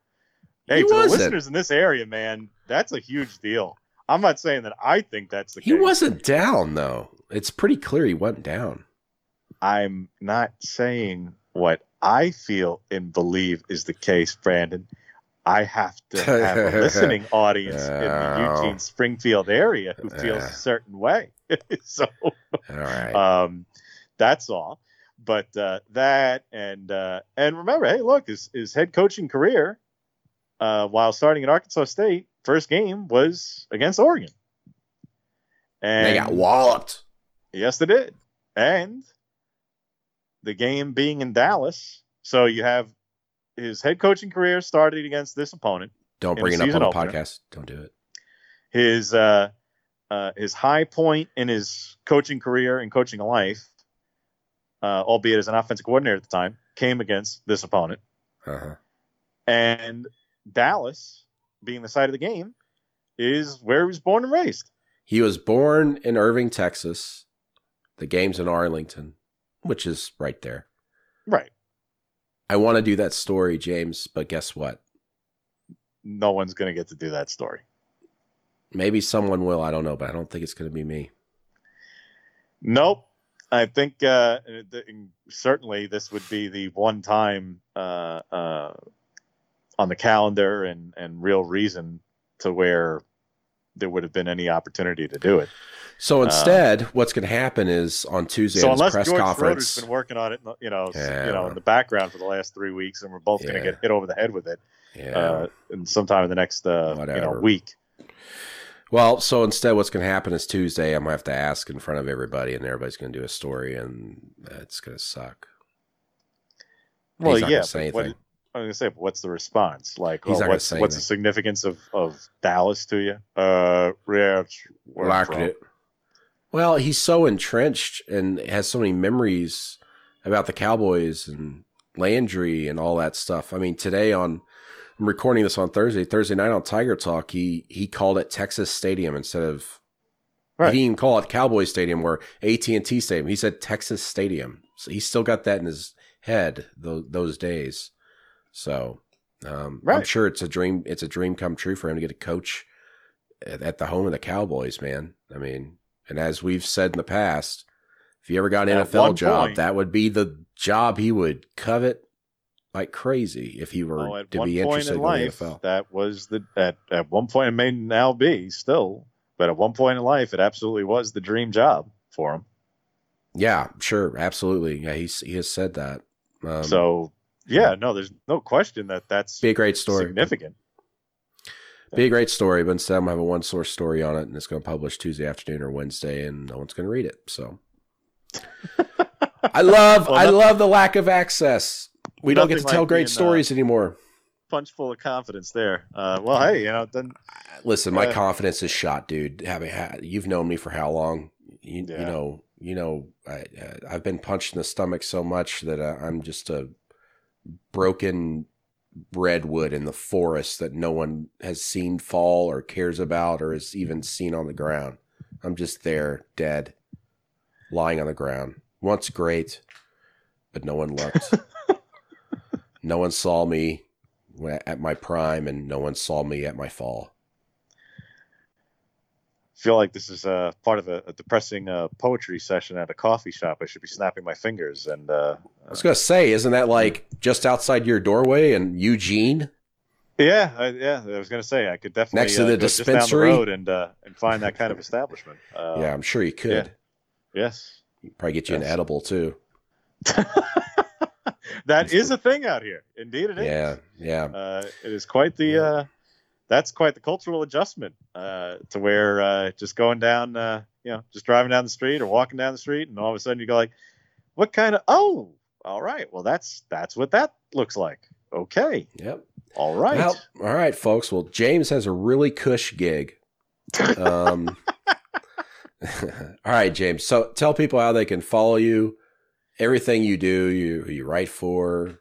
Hey, He to the wasn't. listeners in this area, man, that's a huge deal. I'm not saying that I think that's the he case. He wasn't down though. It's pretty clear he went down. I'm not saying what I feel and believe is the case, Brandon. I have to have a listening audience in the. Eugene Springfield area who feels Uh. a certain way. so All right. um, that's all. But uh, that and uh, and remember, hey, look, his his head coaching career uh, while starting at Arkansas State, first game was against Oregon, and they got walloped. Yes, they did. And the game being in Dallas, so you have his head coaching career started against this opponent. Don't bring it up on the opener. podcast. Don't do it. His uh, uh, his high point in his coaching career and coaching life, uh, albeit as an offensive coordinator at the time, came against this opponent. Uh-huh. And Dallas, being the site of the game, is where he was born and raised. He was born in Irving, Texas. The game's in Arlington, which is right there. Right. I want to do that story, James, but guess what? No one's going to get to do that story. Maybe someone will. I don't know, but I don't think it's going to be me. Nope. I think uh, certainly this would be the one time uh, uh, on the calendar and, and real reason to where there would have been any opportunity to do it. So instead, what's going to happen is on Tuesday so unless press George conference. Schroeder's been working on it, you know, Yeah. you know, in the background for the last three weeks, and we're both going to get hit over the head with it yeah. uh, in sometime in the next uh, you know week. Well, so instead, what's going to happen is Tuesday, I'm going to have to ask in front of everybody, and everybody's going to do a story, and it's going to suck. Well, He's not yeah. what- I'm going to say, but what's the response? Like, oh, what's, what's the significance of, of Dallas to you? Uh, yeah, where from. it. Well, he's so entrenched and has so many memories about the Cowboys and Landry and all that stuff. I mean, today on I'm recording this on Thursday. Thursday night on Tiger Talk, he he called it Texas Stadium instead of Right. he didn't even call it Cowboy Stadium or AT and T Stadium. He said Texas Stadium. So he's still got that in his head those, those days. So um, I'm sure it's a dream. It's a dream come true for him to get a coach at, at the home of the Cowboys, man. I mean, and as we've said in the past, if he ever got an At NFL job, point- that would be the job he would covet like crazy if he were at to be interested in in life, the NFL. that was the at at one point it may now be still, but at one point in life, it absolutely was the dream job for him. Yeah, sure, absolutely. Yeah, he's he has said that. Um, so yeah, no, there's no question that that's be a great story. significant. Be a great story, but instead I'm gonna have a one source story on it, and it's going to publish Tuesday afternoon or Wednesday, and no one's going to read it. So, I love, Well, I love the lack of access. We don't get to tell like great being, uh, stories anymore. Punch full of confidence there. Uh, well, hey, you know, then Listen, my uh, confidence is shot, dude. Having had, you've known me for how long? You, you know, you know, I, uh, I've been punched in the stomach so much that uh, I'm just a broken redwood in the forest that no one has seen fall or cares about or has even seen on the ground. I'm just there, dead, lying on the ground. Once great, but no one looked. no one saw me. at my prime, and no one saw me at my fall. feel like this is uh, part of a, a depressing uh, poetry session at a coffee shop. I should be snapping my fingers and uh, I was gonna say, isn't that like just outside your doorway in Eugene? yeah, I, yeah. I was gonna say I could definitely Next to uh, the just dispensary? down the road and uh, and find that kind of establishment. Uh, yeah, I'm sure you could. Yes, Probably get you an edible too. that is a thing out here. Indeed, it is. Yeah, yeah. Uh, it is quite the. Uh, that's quite the cultural adjustment uh, to where uh, just going down, uh, you know, just driving down the street or walking down the street, and all of a sudden you go like, "What kind of? Oh, all right. Well, that's that's what that looks like. Okay, Yep. all right. Well, all right, folks. Well, James has a really cush gig. Um, all right, James. So tell people how they can follow you, everything you do, you you write for.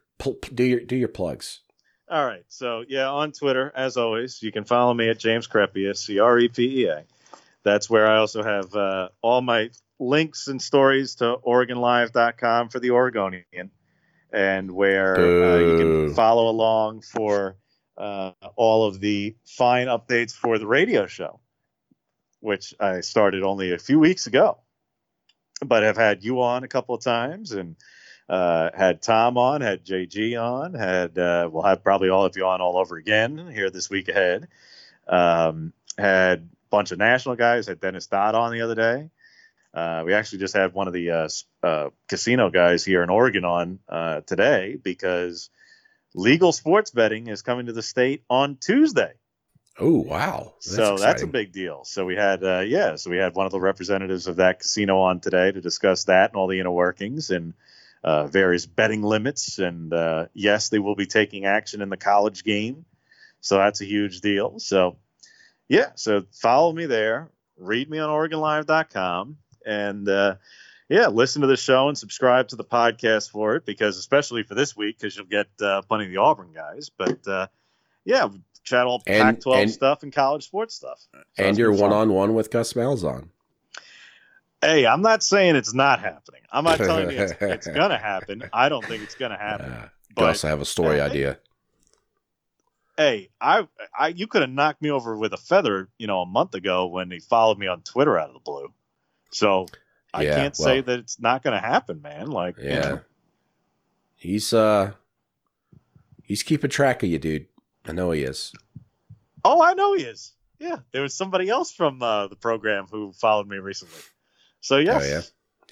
Do your do your plugs. All right. So yeah, on Twitter, as always, you can follow me at James Crepea, C R E P E A. That's where I also have uh, all my links and stories to OregonLive.com for the Oregonian, and where uh, you can follow along for uh, all of the fine updates for the radio show, which I started only a few weeks ago, but have had you on a couple of times and uh, had Tom on, had JG on, had uh, we'll have probably all of you on all over again here this week ahead. Um, had a bunch of national guys. Had Dennis Dodd on the other day. Uh, we actually just had one of the uh, uh, casino guys here in Oregon on uh, today because legal sports betting is coming to the state on Tuesday Oh wow! so that's a big deal. So we had, uh, yeah, so we had one of the representatives of that casino on today to discuss that and all the inner workings and uh, various betting limits. And uh, yes, they will be taking action in the college game. So that's a huge deal. So yeah, so follow me there. Read me on OregonLive.com and uh, yeah, listen to the show and subscribe to the podcast for it because especially for this week because you'll get uh, plenty of the Auburn guys. But uh, yeah, chat all And- Pac-12 and- stuff and college sports stuff. So and you're one on one with Gus Malzahn. Hey, I'm not saying it's not happening. I'm not telling you it's, it's gonna happen. I don't think it's gonna happen. Uh, But Gus, I have a story Hey. idea. hey, I, I, you could have knocked me over with a feather, you know, a month ago when he followed me on Twitter out of the blue. So I Yeah, can't say well- that it's not gonna happen, man. Like, you Yeah, know, he's uh, he's keeping track of you, dude. I know he is. oh, I know he is. Yeah, there was somebody else from uh, the program who followed me recently. So yes, Oh, yeah?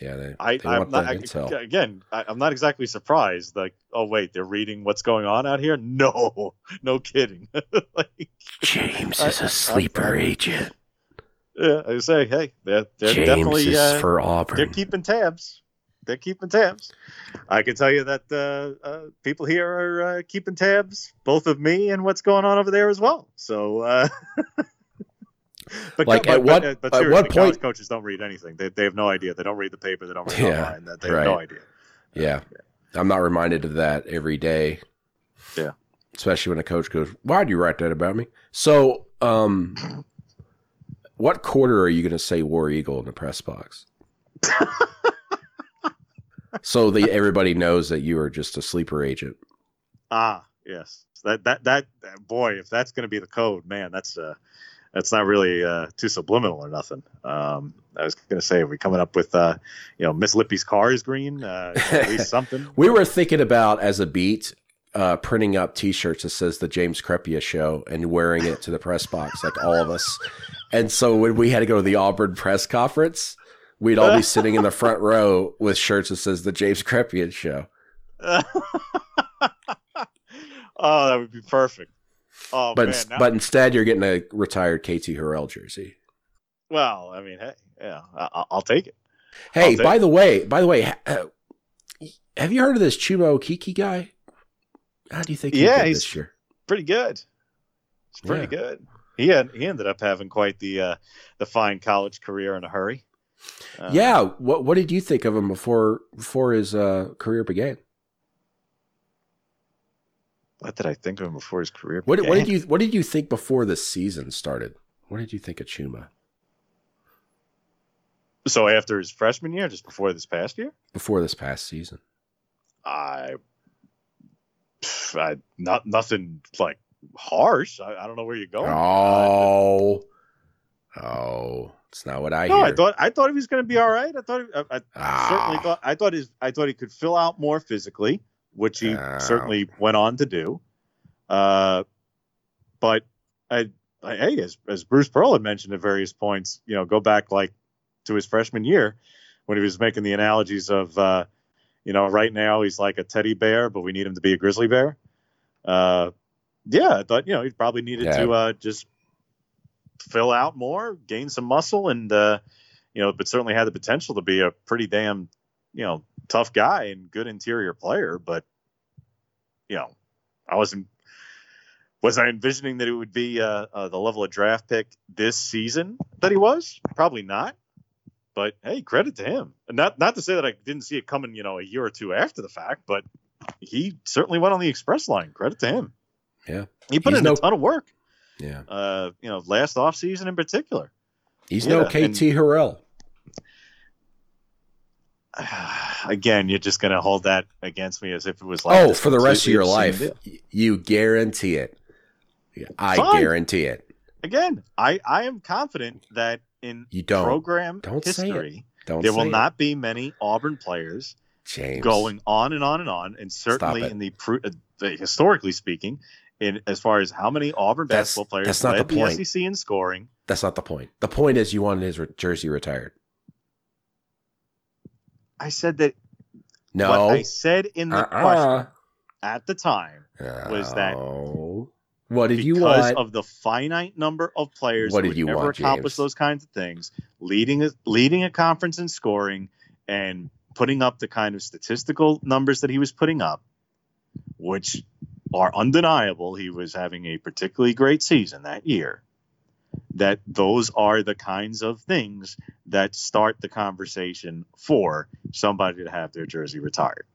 Yeah, they, I, they I'm not I, again. I, I'm not exactly surprised. Like, oh wait, they're reading what's going on out here. No, no kidding. like, James I- is a sleeper I- agent. Yeah, I say, hey, they're, they're James definitely is uh, for they're keeping tabs. They're keeping tabs. I can tell you that uh, uh, people here are uh, keeping tabs, both of me and what's going on over there as well. So, uh, but Like, but, at what- but, but at what point- coaches don't read anything. They, they have no idea. They don't read the paper. They don't read Yeah, online. That they have no right. idea. Yeah. I'm not reminded of that every day. Yeah. Especially when a coach goes, Why'd you write that about me? So, um, what quarter are you going to say War Eagle in the press box? so the, everybody knows that you are just a sleeper agent. Ah, yes. That that that boy, if that's going to be the code, man, that's uh that's not really uh too subliminal or nothing. Um I was going to say are we coming up with uh you know Miss Lippy's car is green, uh at least something. We were thinking about as a beat, uh, printing up T-shirts that says the James Crepea Show and wearing it to the press box, like all of us. And so when we had to go to the Auburn press conference, we'd all be sitting in the front row with shirts that says the James Crepea Show. oh, that would be perfect. Oh But man, but instead, you're getting a retired KT Harrell jersey. well, I mean, hey, yeah, I, I'll take it. Hey, take by it. the way, by the way, ha- have you heard of this Chuma Okeke guy? How do you think he Yeah, did he's- this year? Pretty good. It's pretty Yeah. good. He had he ended up having quite the uh the fine college career in a hurry. Uh, yeah. What What did you think of him before before his uh, career began? What did I think of him before his career? What, what did you What did you think before the season started? What did you think of Chuma So after his freshman year, just before this past year, before this past season? I pff, I, not nothing like harsh. I, I don't know where you're going. Oh, oh, it's not what I no, hear. I thought I thought he was going to be all right. I thought I, I Ah. certainly thought I thought his I thought he could fill out more physically, which he Ah. certainly went on to do. Uh, but I, I hey, as as Bruce Pearl had mentioned at various points, you know, go back like to his freshman year when he was making the analogies of, uh, you know, right now he's like a teddy bear, but we need him to be a grizzly bear. Uh, yeah, I thought you know he probably needed Yeah. to uh, just fill out more, gain some muscle, and uh, you know, but certainly had the potential to be a pretty damn, you know, tough guy and good interior player. But you know, I wasn't. Was I envisioning that it would be uh, uh, the level of draft pick this season that he was? Probably not. But hey, credit to him. Not not to say that I didn't see it coming, you know, a year or two after the fact, but he certainly went on the express line. Credit to him. Yeah. He put He's in no- a ton of work. yeah, Uh, you know, last off season in particular. he's Yeah, no KT and- Harrell. Again, you're just gonna hold that against me as if it was like Oh, for the rest of your life, deal. you guarantee it. I Fine. guarantee it. Again, I I am confident that in You don't. program Don't history, there will it. not be many Auburn players James going on and on and on, and certainly in the, uh, the historically speaking, in as far as how many Auburn That's- basketball players that's not led the point. SEC in scoring. That's not the point. The point is you wanted his re- jersey retired. I said that. No. What I said in the Uh-uh. question at the time was that. What did you want? of the finite number of players What who did you ever want, accomplish James? those kinds of things, leading a, leading a conference in scoring and putting up the kind of statistical numbers that he was putting up, which are undeniable. He was having a particularly great season that year. That those are the kinds of things that start the conversation for somebody to have their jersey retired.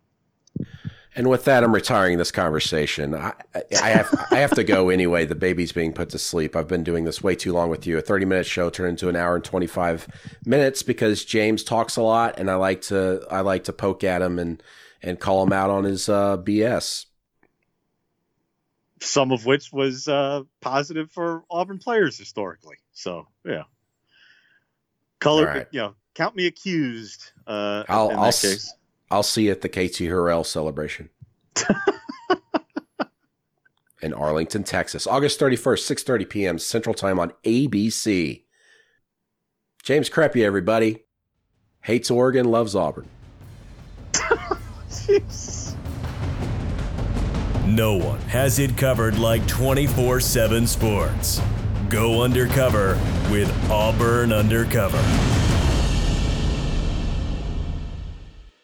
And with that, I'm retiring this conversation. I, I I have I have to go anyway. The baby's being put to sleep. I've been doing this way too long with you. A 30 minute show turned into an hour and 25 minutes because James talks a lot, and I like to I like to poke at him and and call him out on his uh, BS. some of which was uh, positive for Auburn players historically. So yeah, color, right. you know, count me accused. Uh, I'll- I'll that s- case, I'll see you at the KT Harrell celebration in Arlington, Texas, August 31st, 6:30 p.m. Central Time on ABC. James Creppy, everybody, hates Oregon, loves Auburn. No one has it covered like 24 7 sports. Go undercover with Auburn Undercover.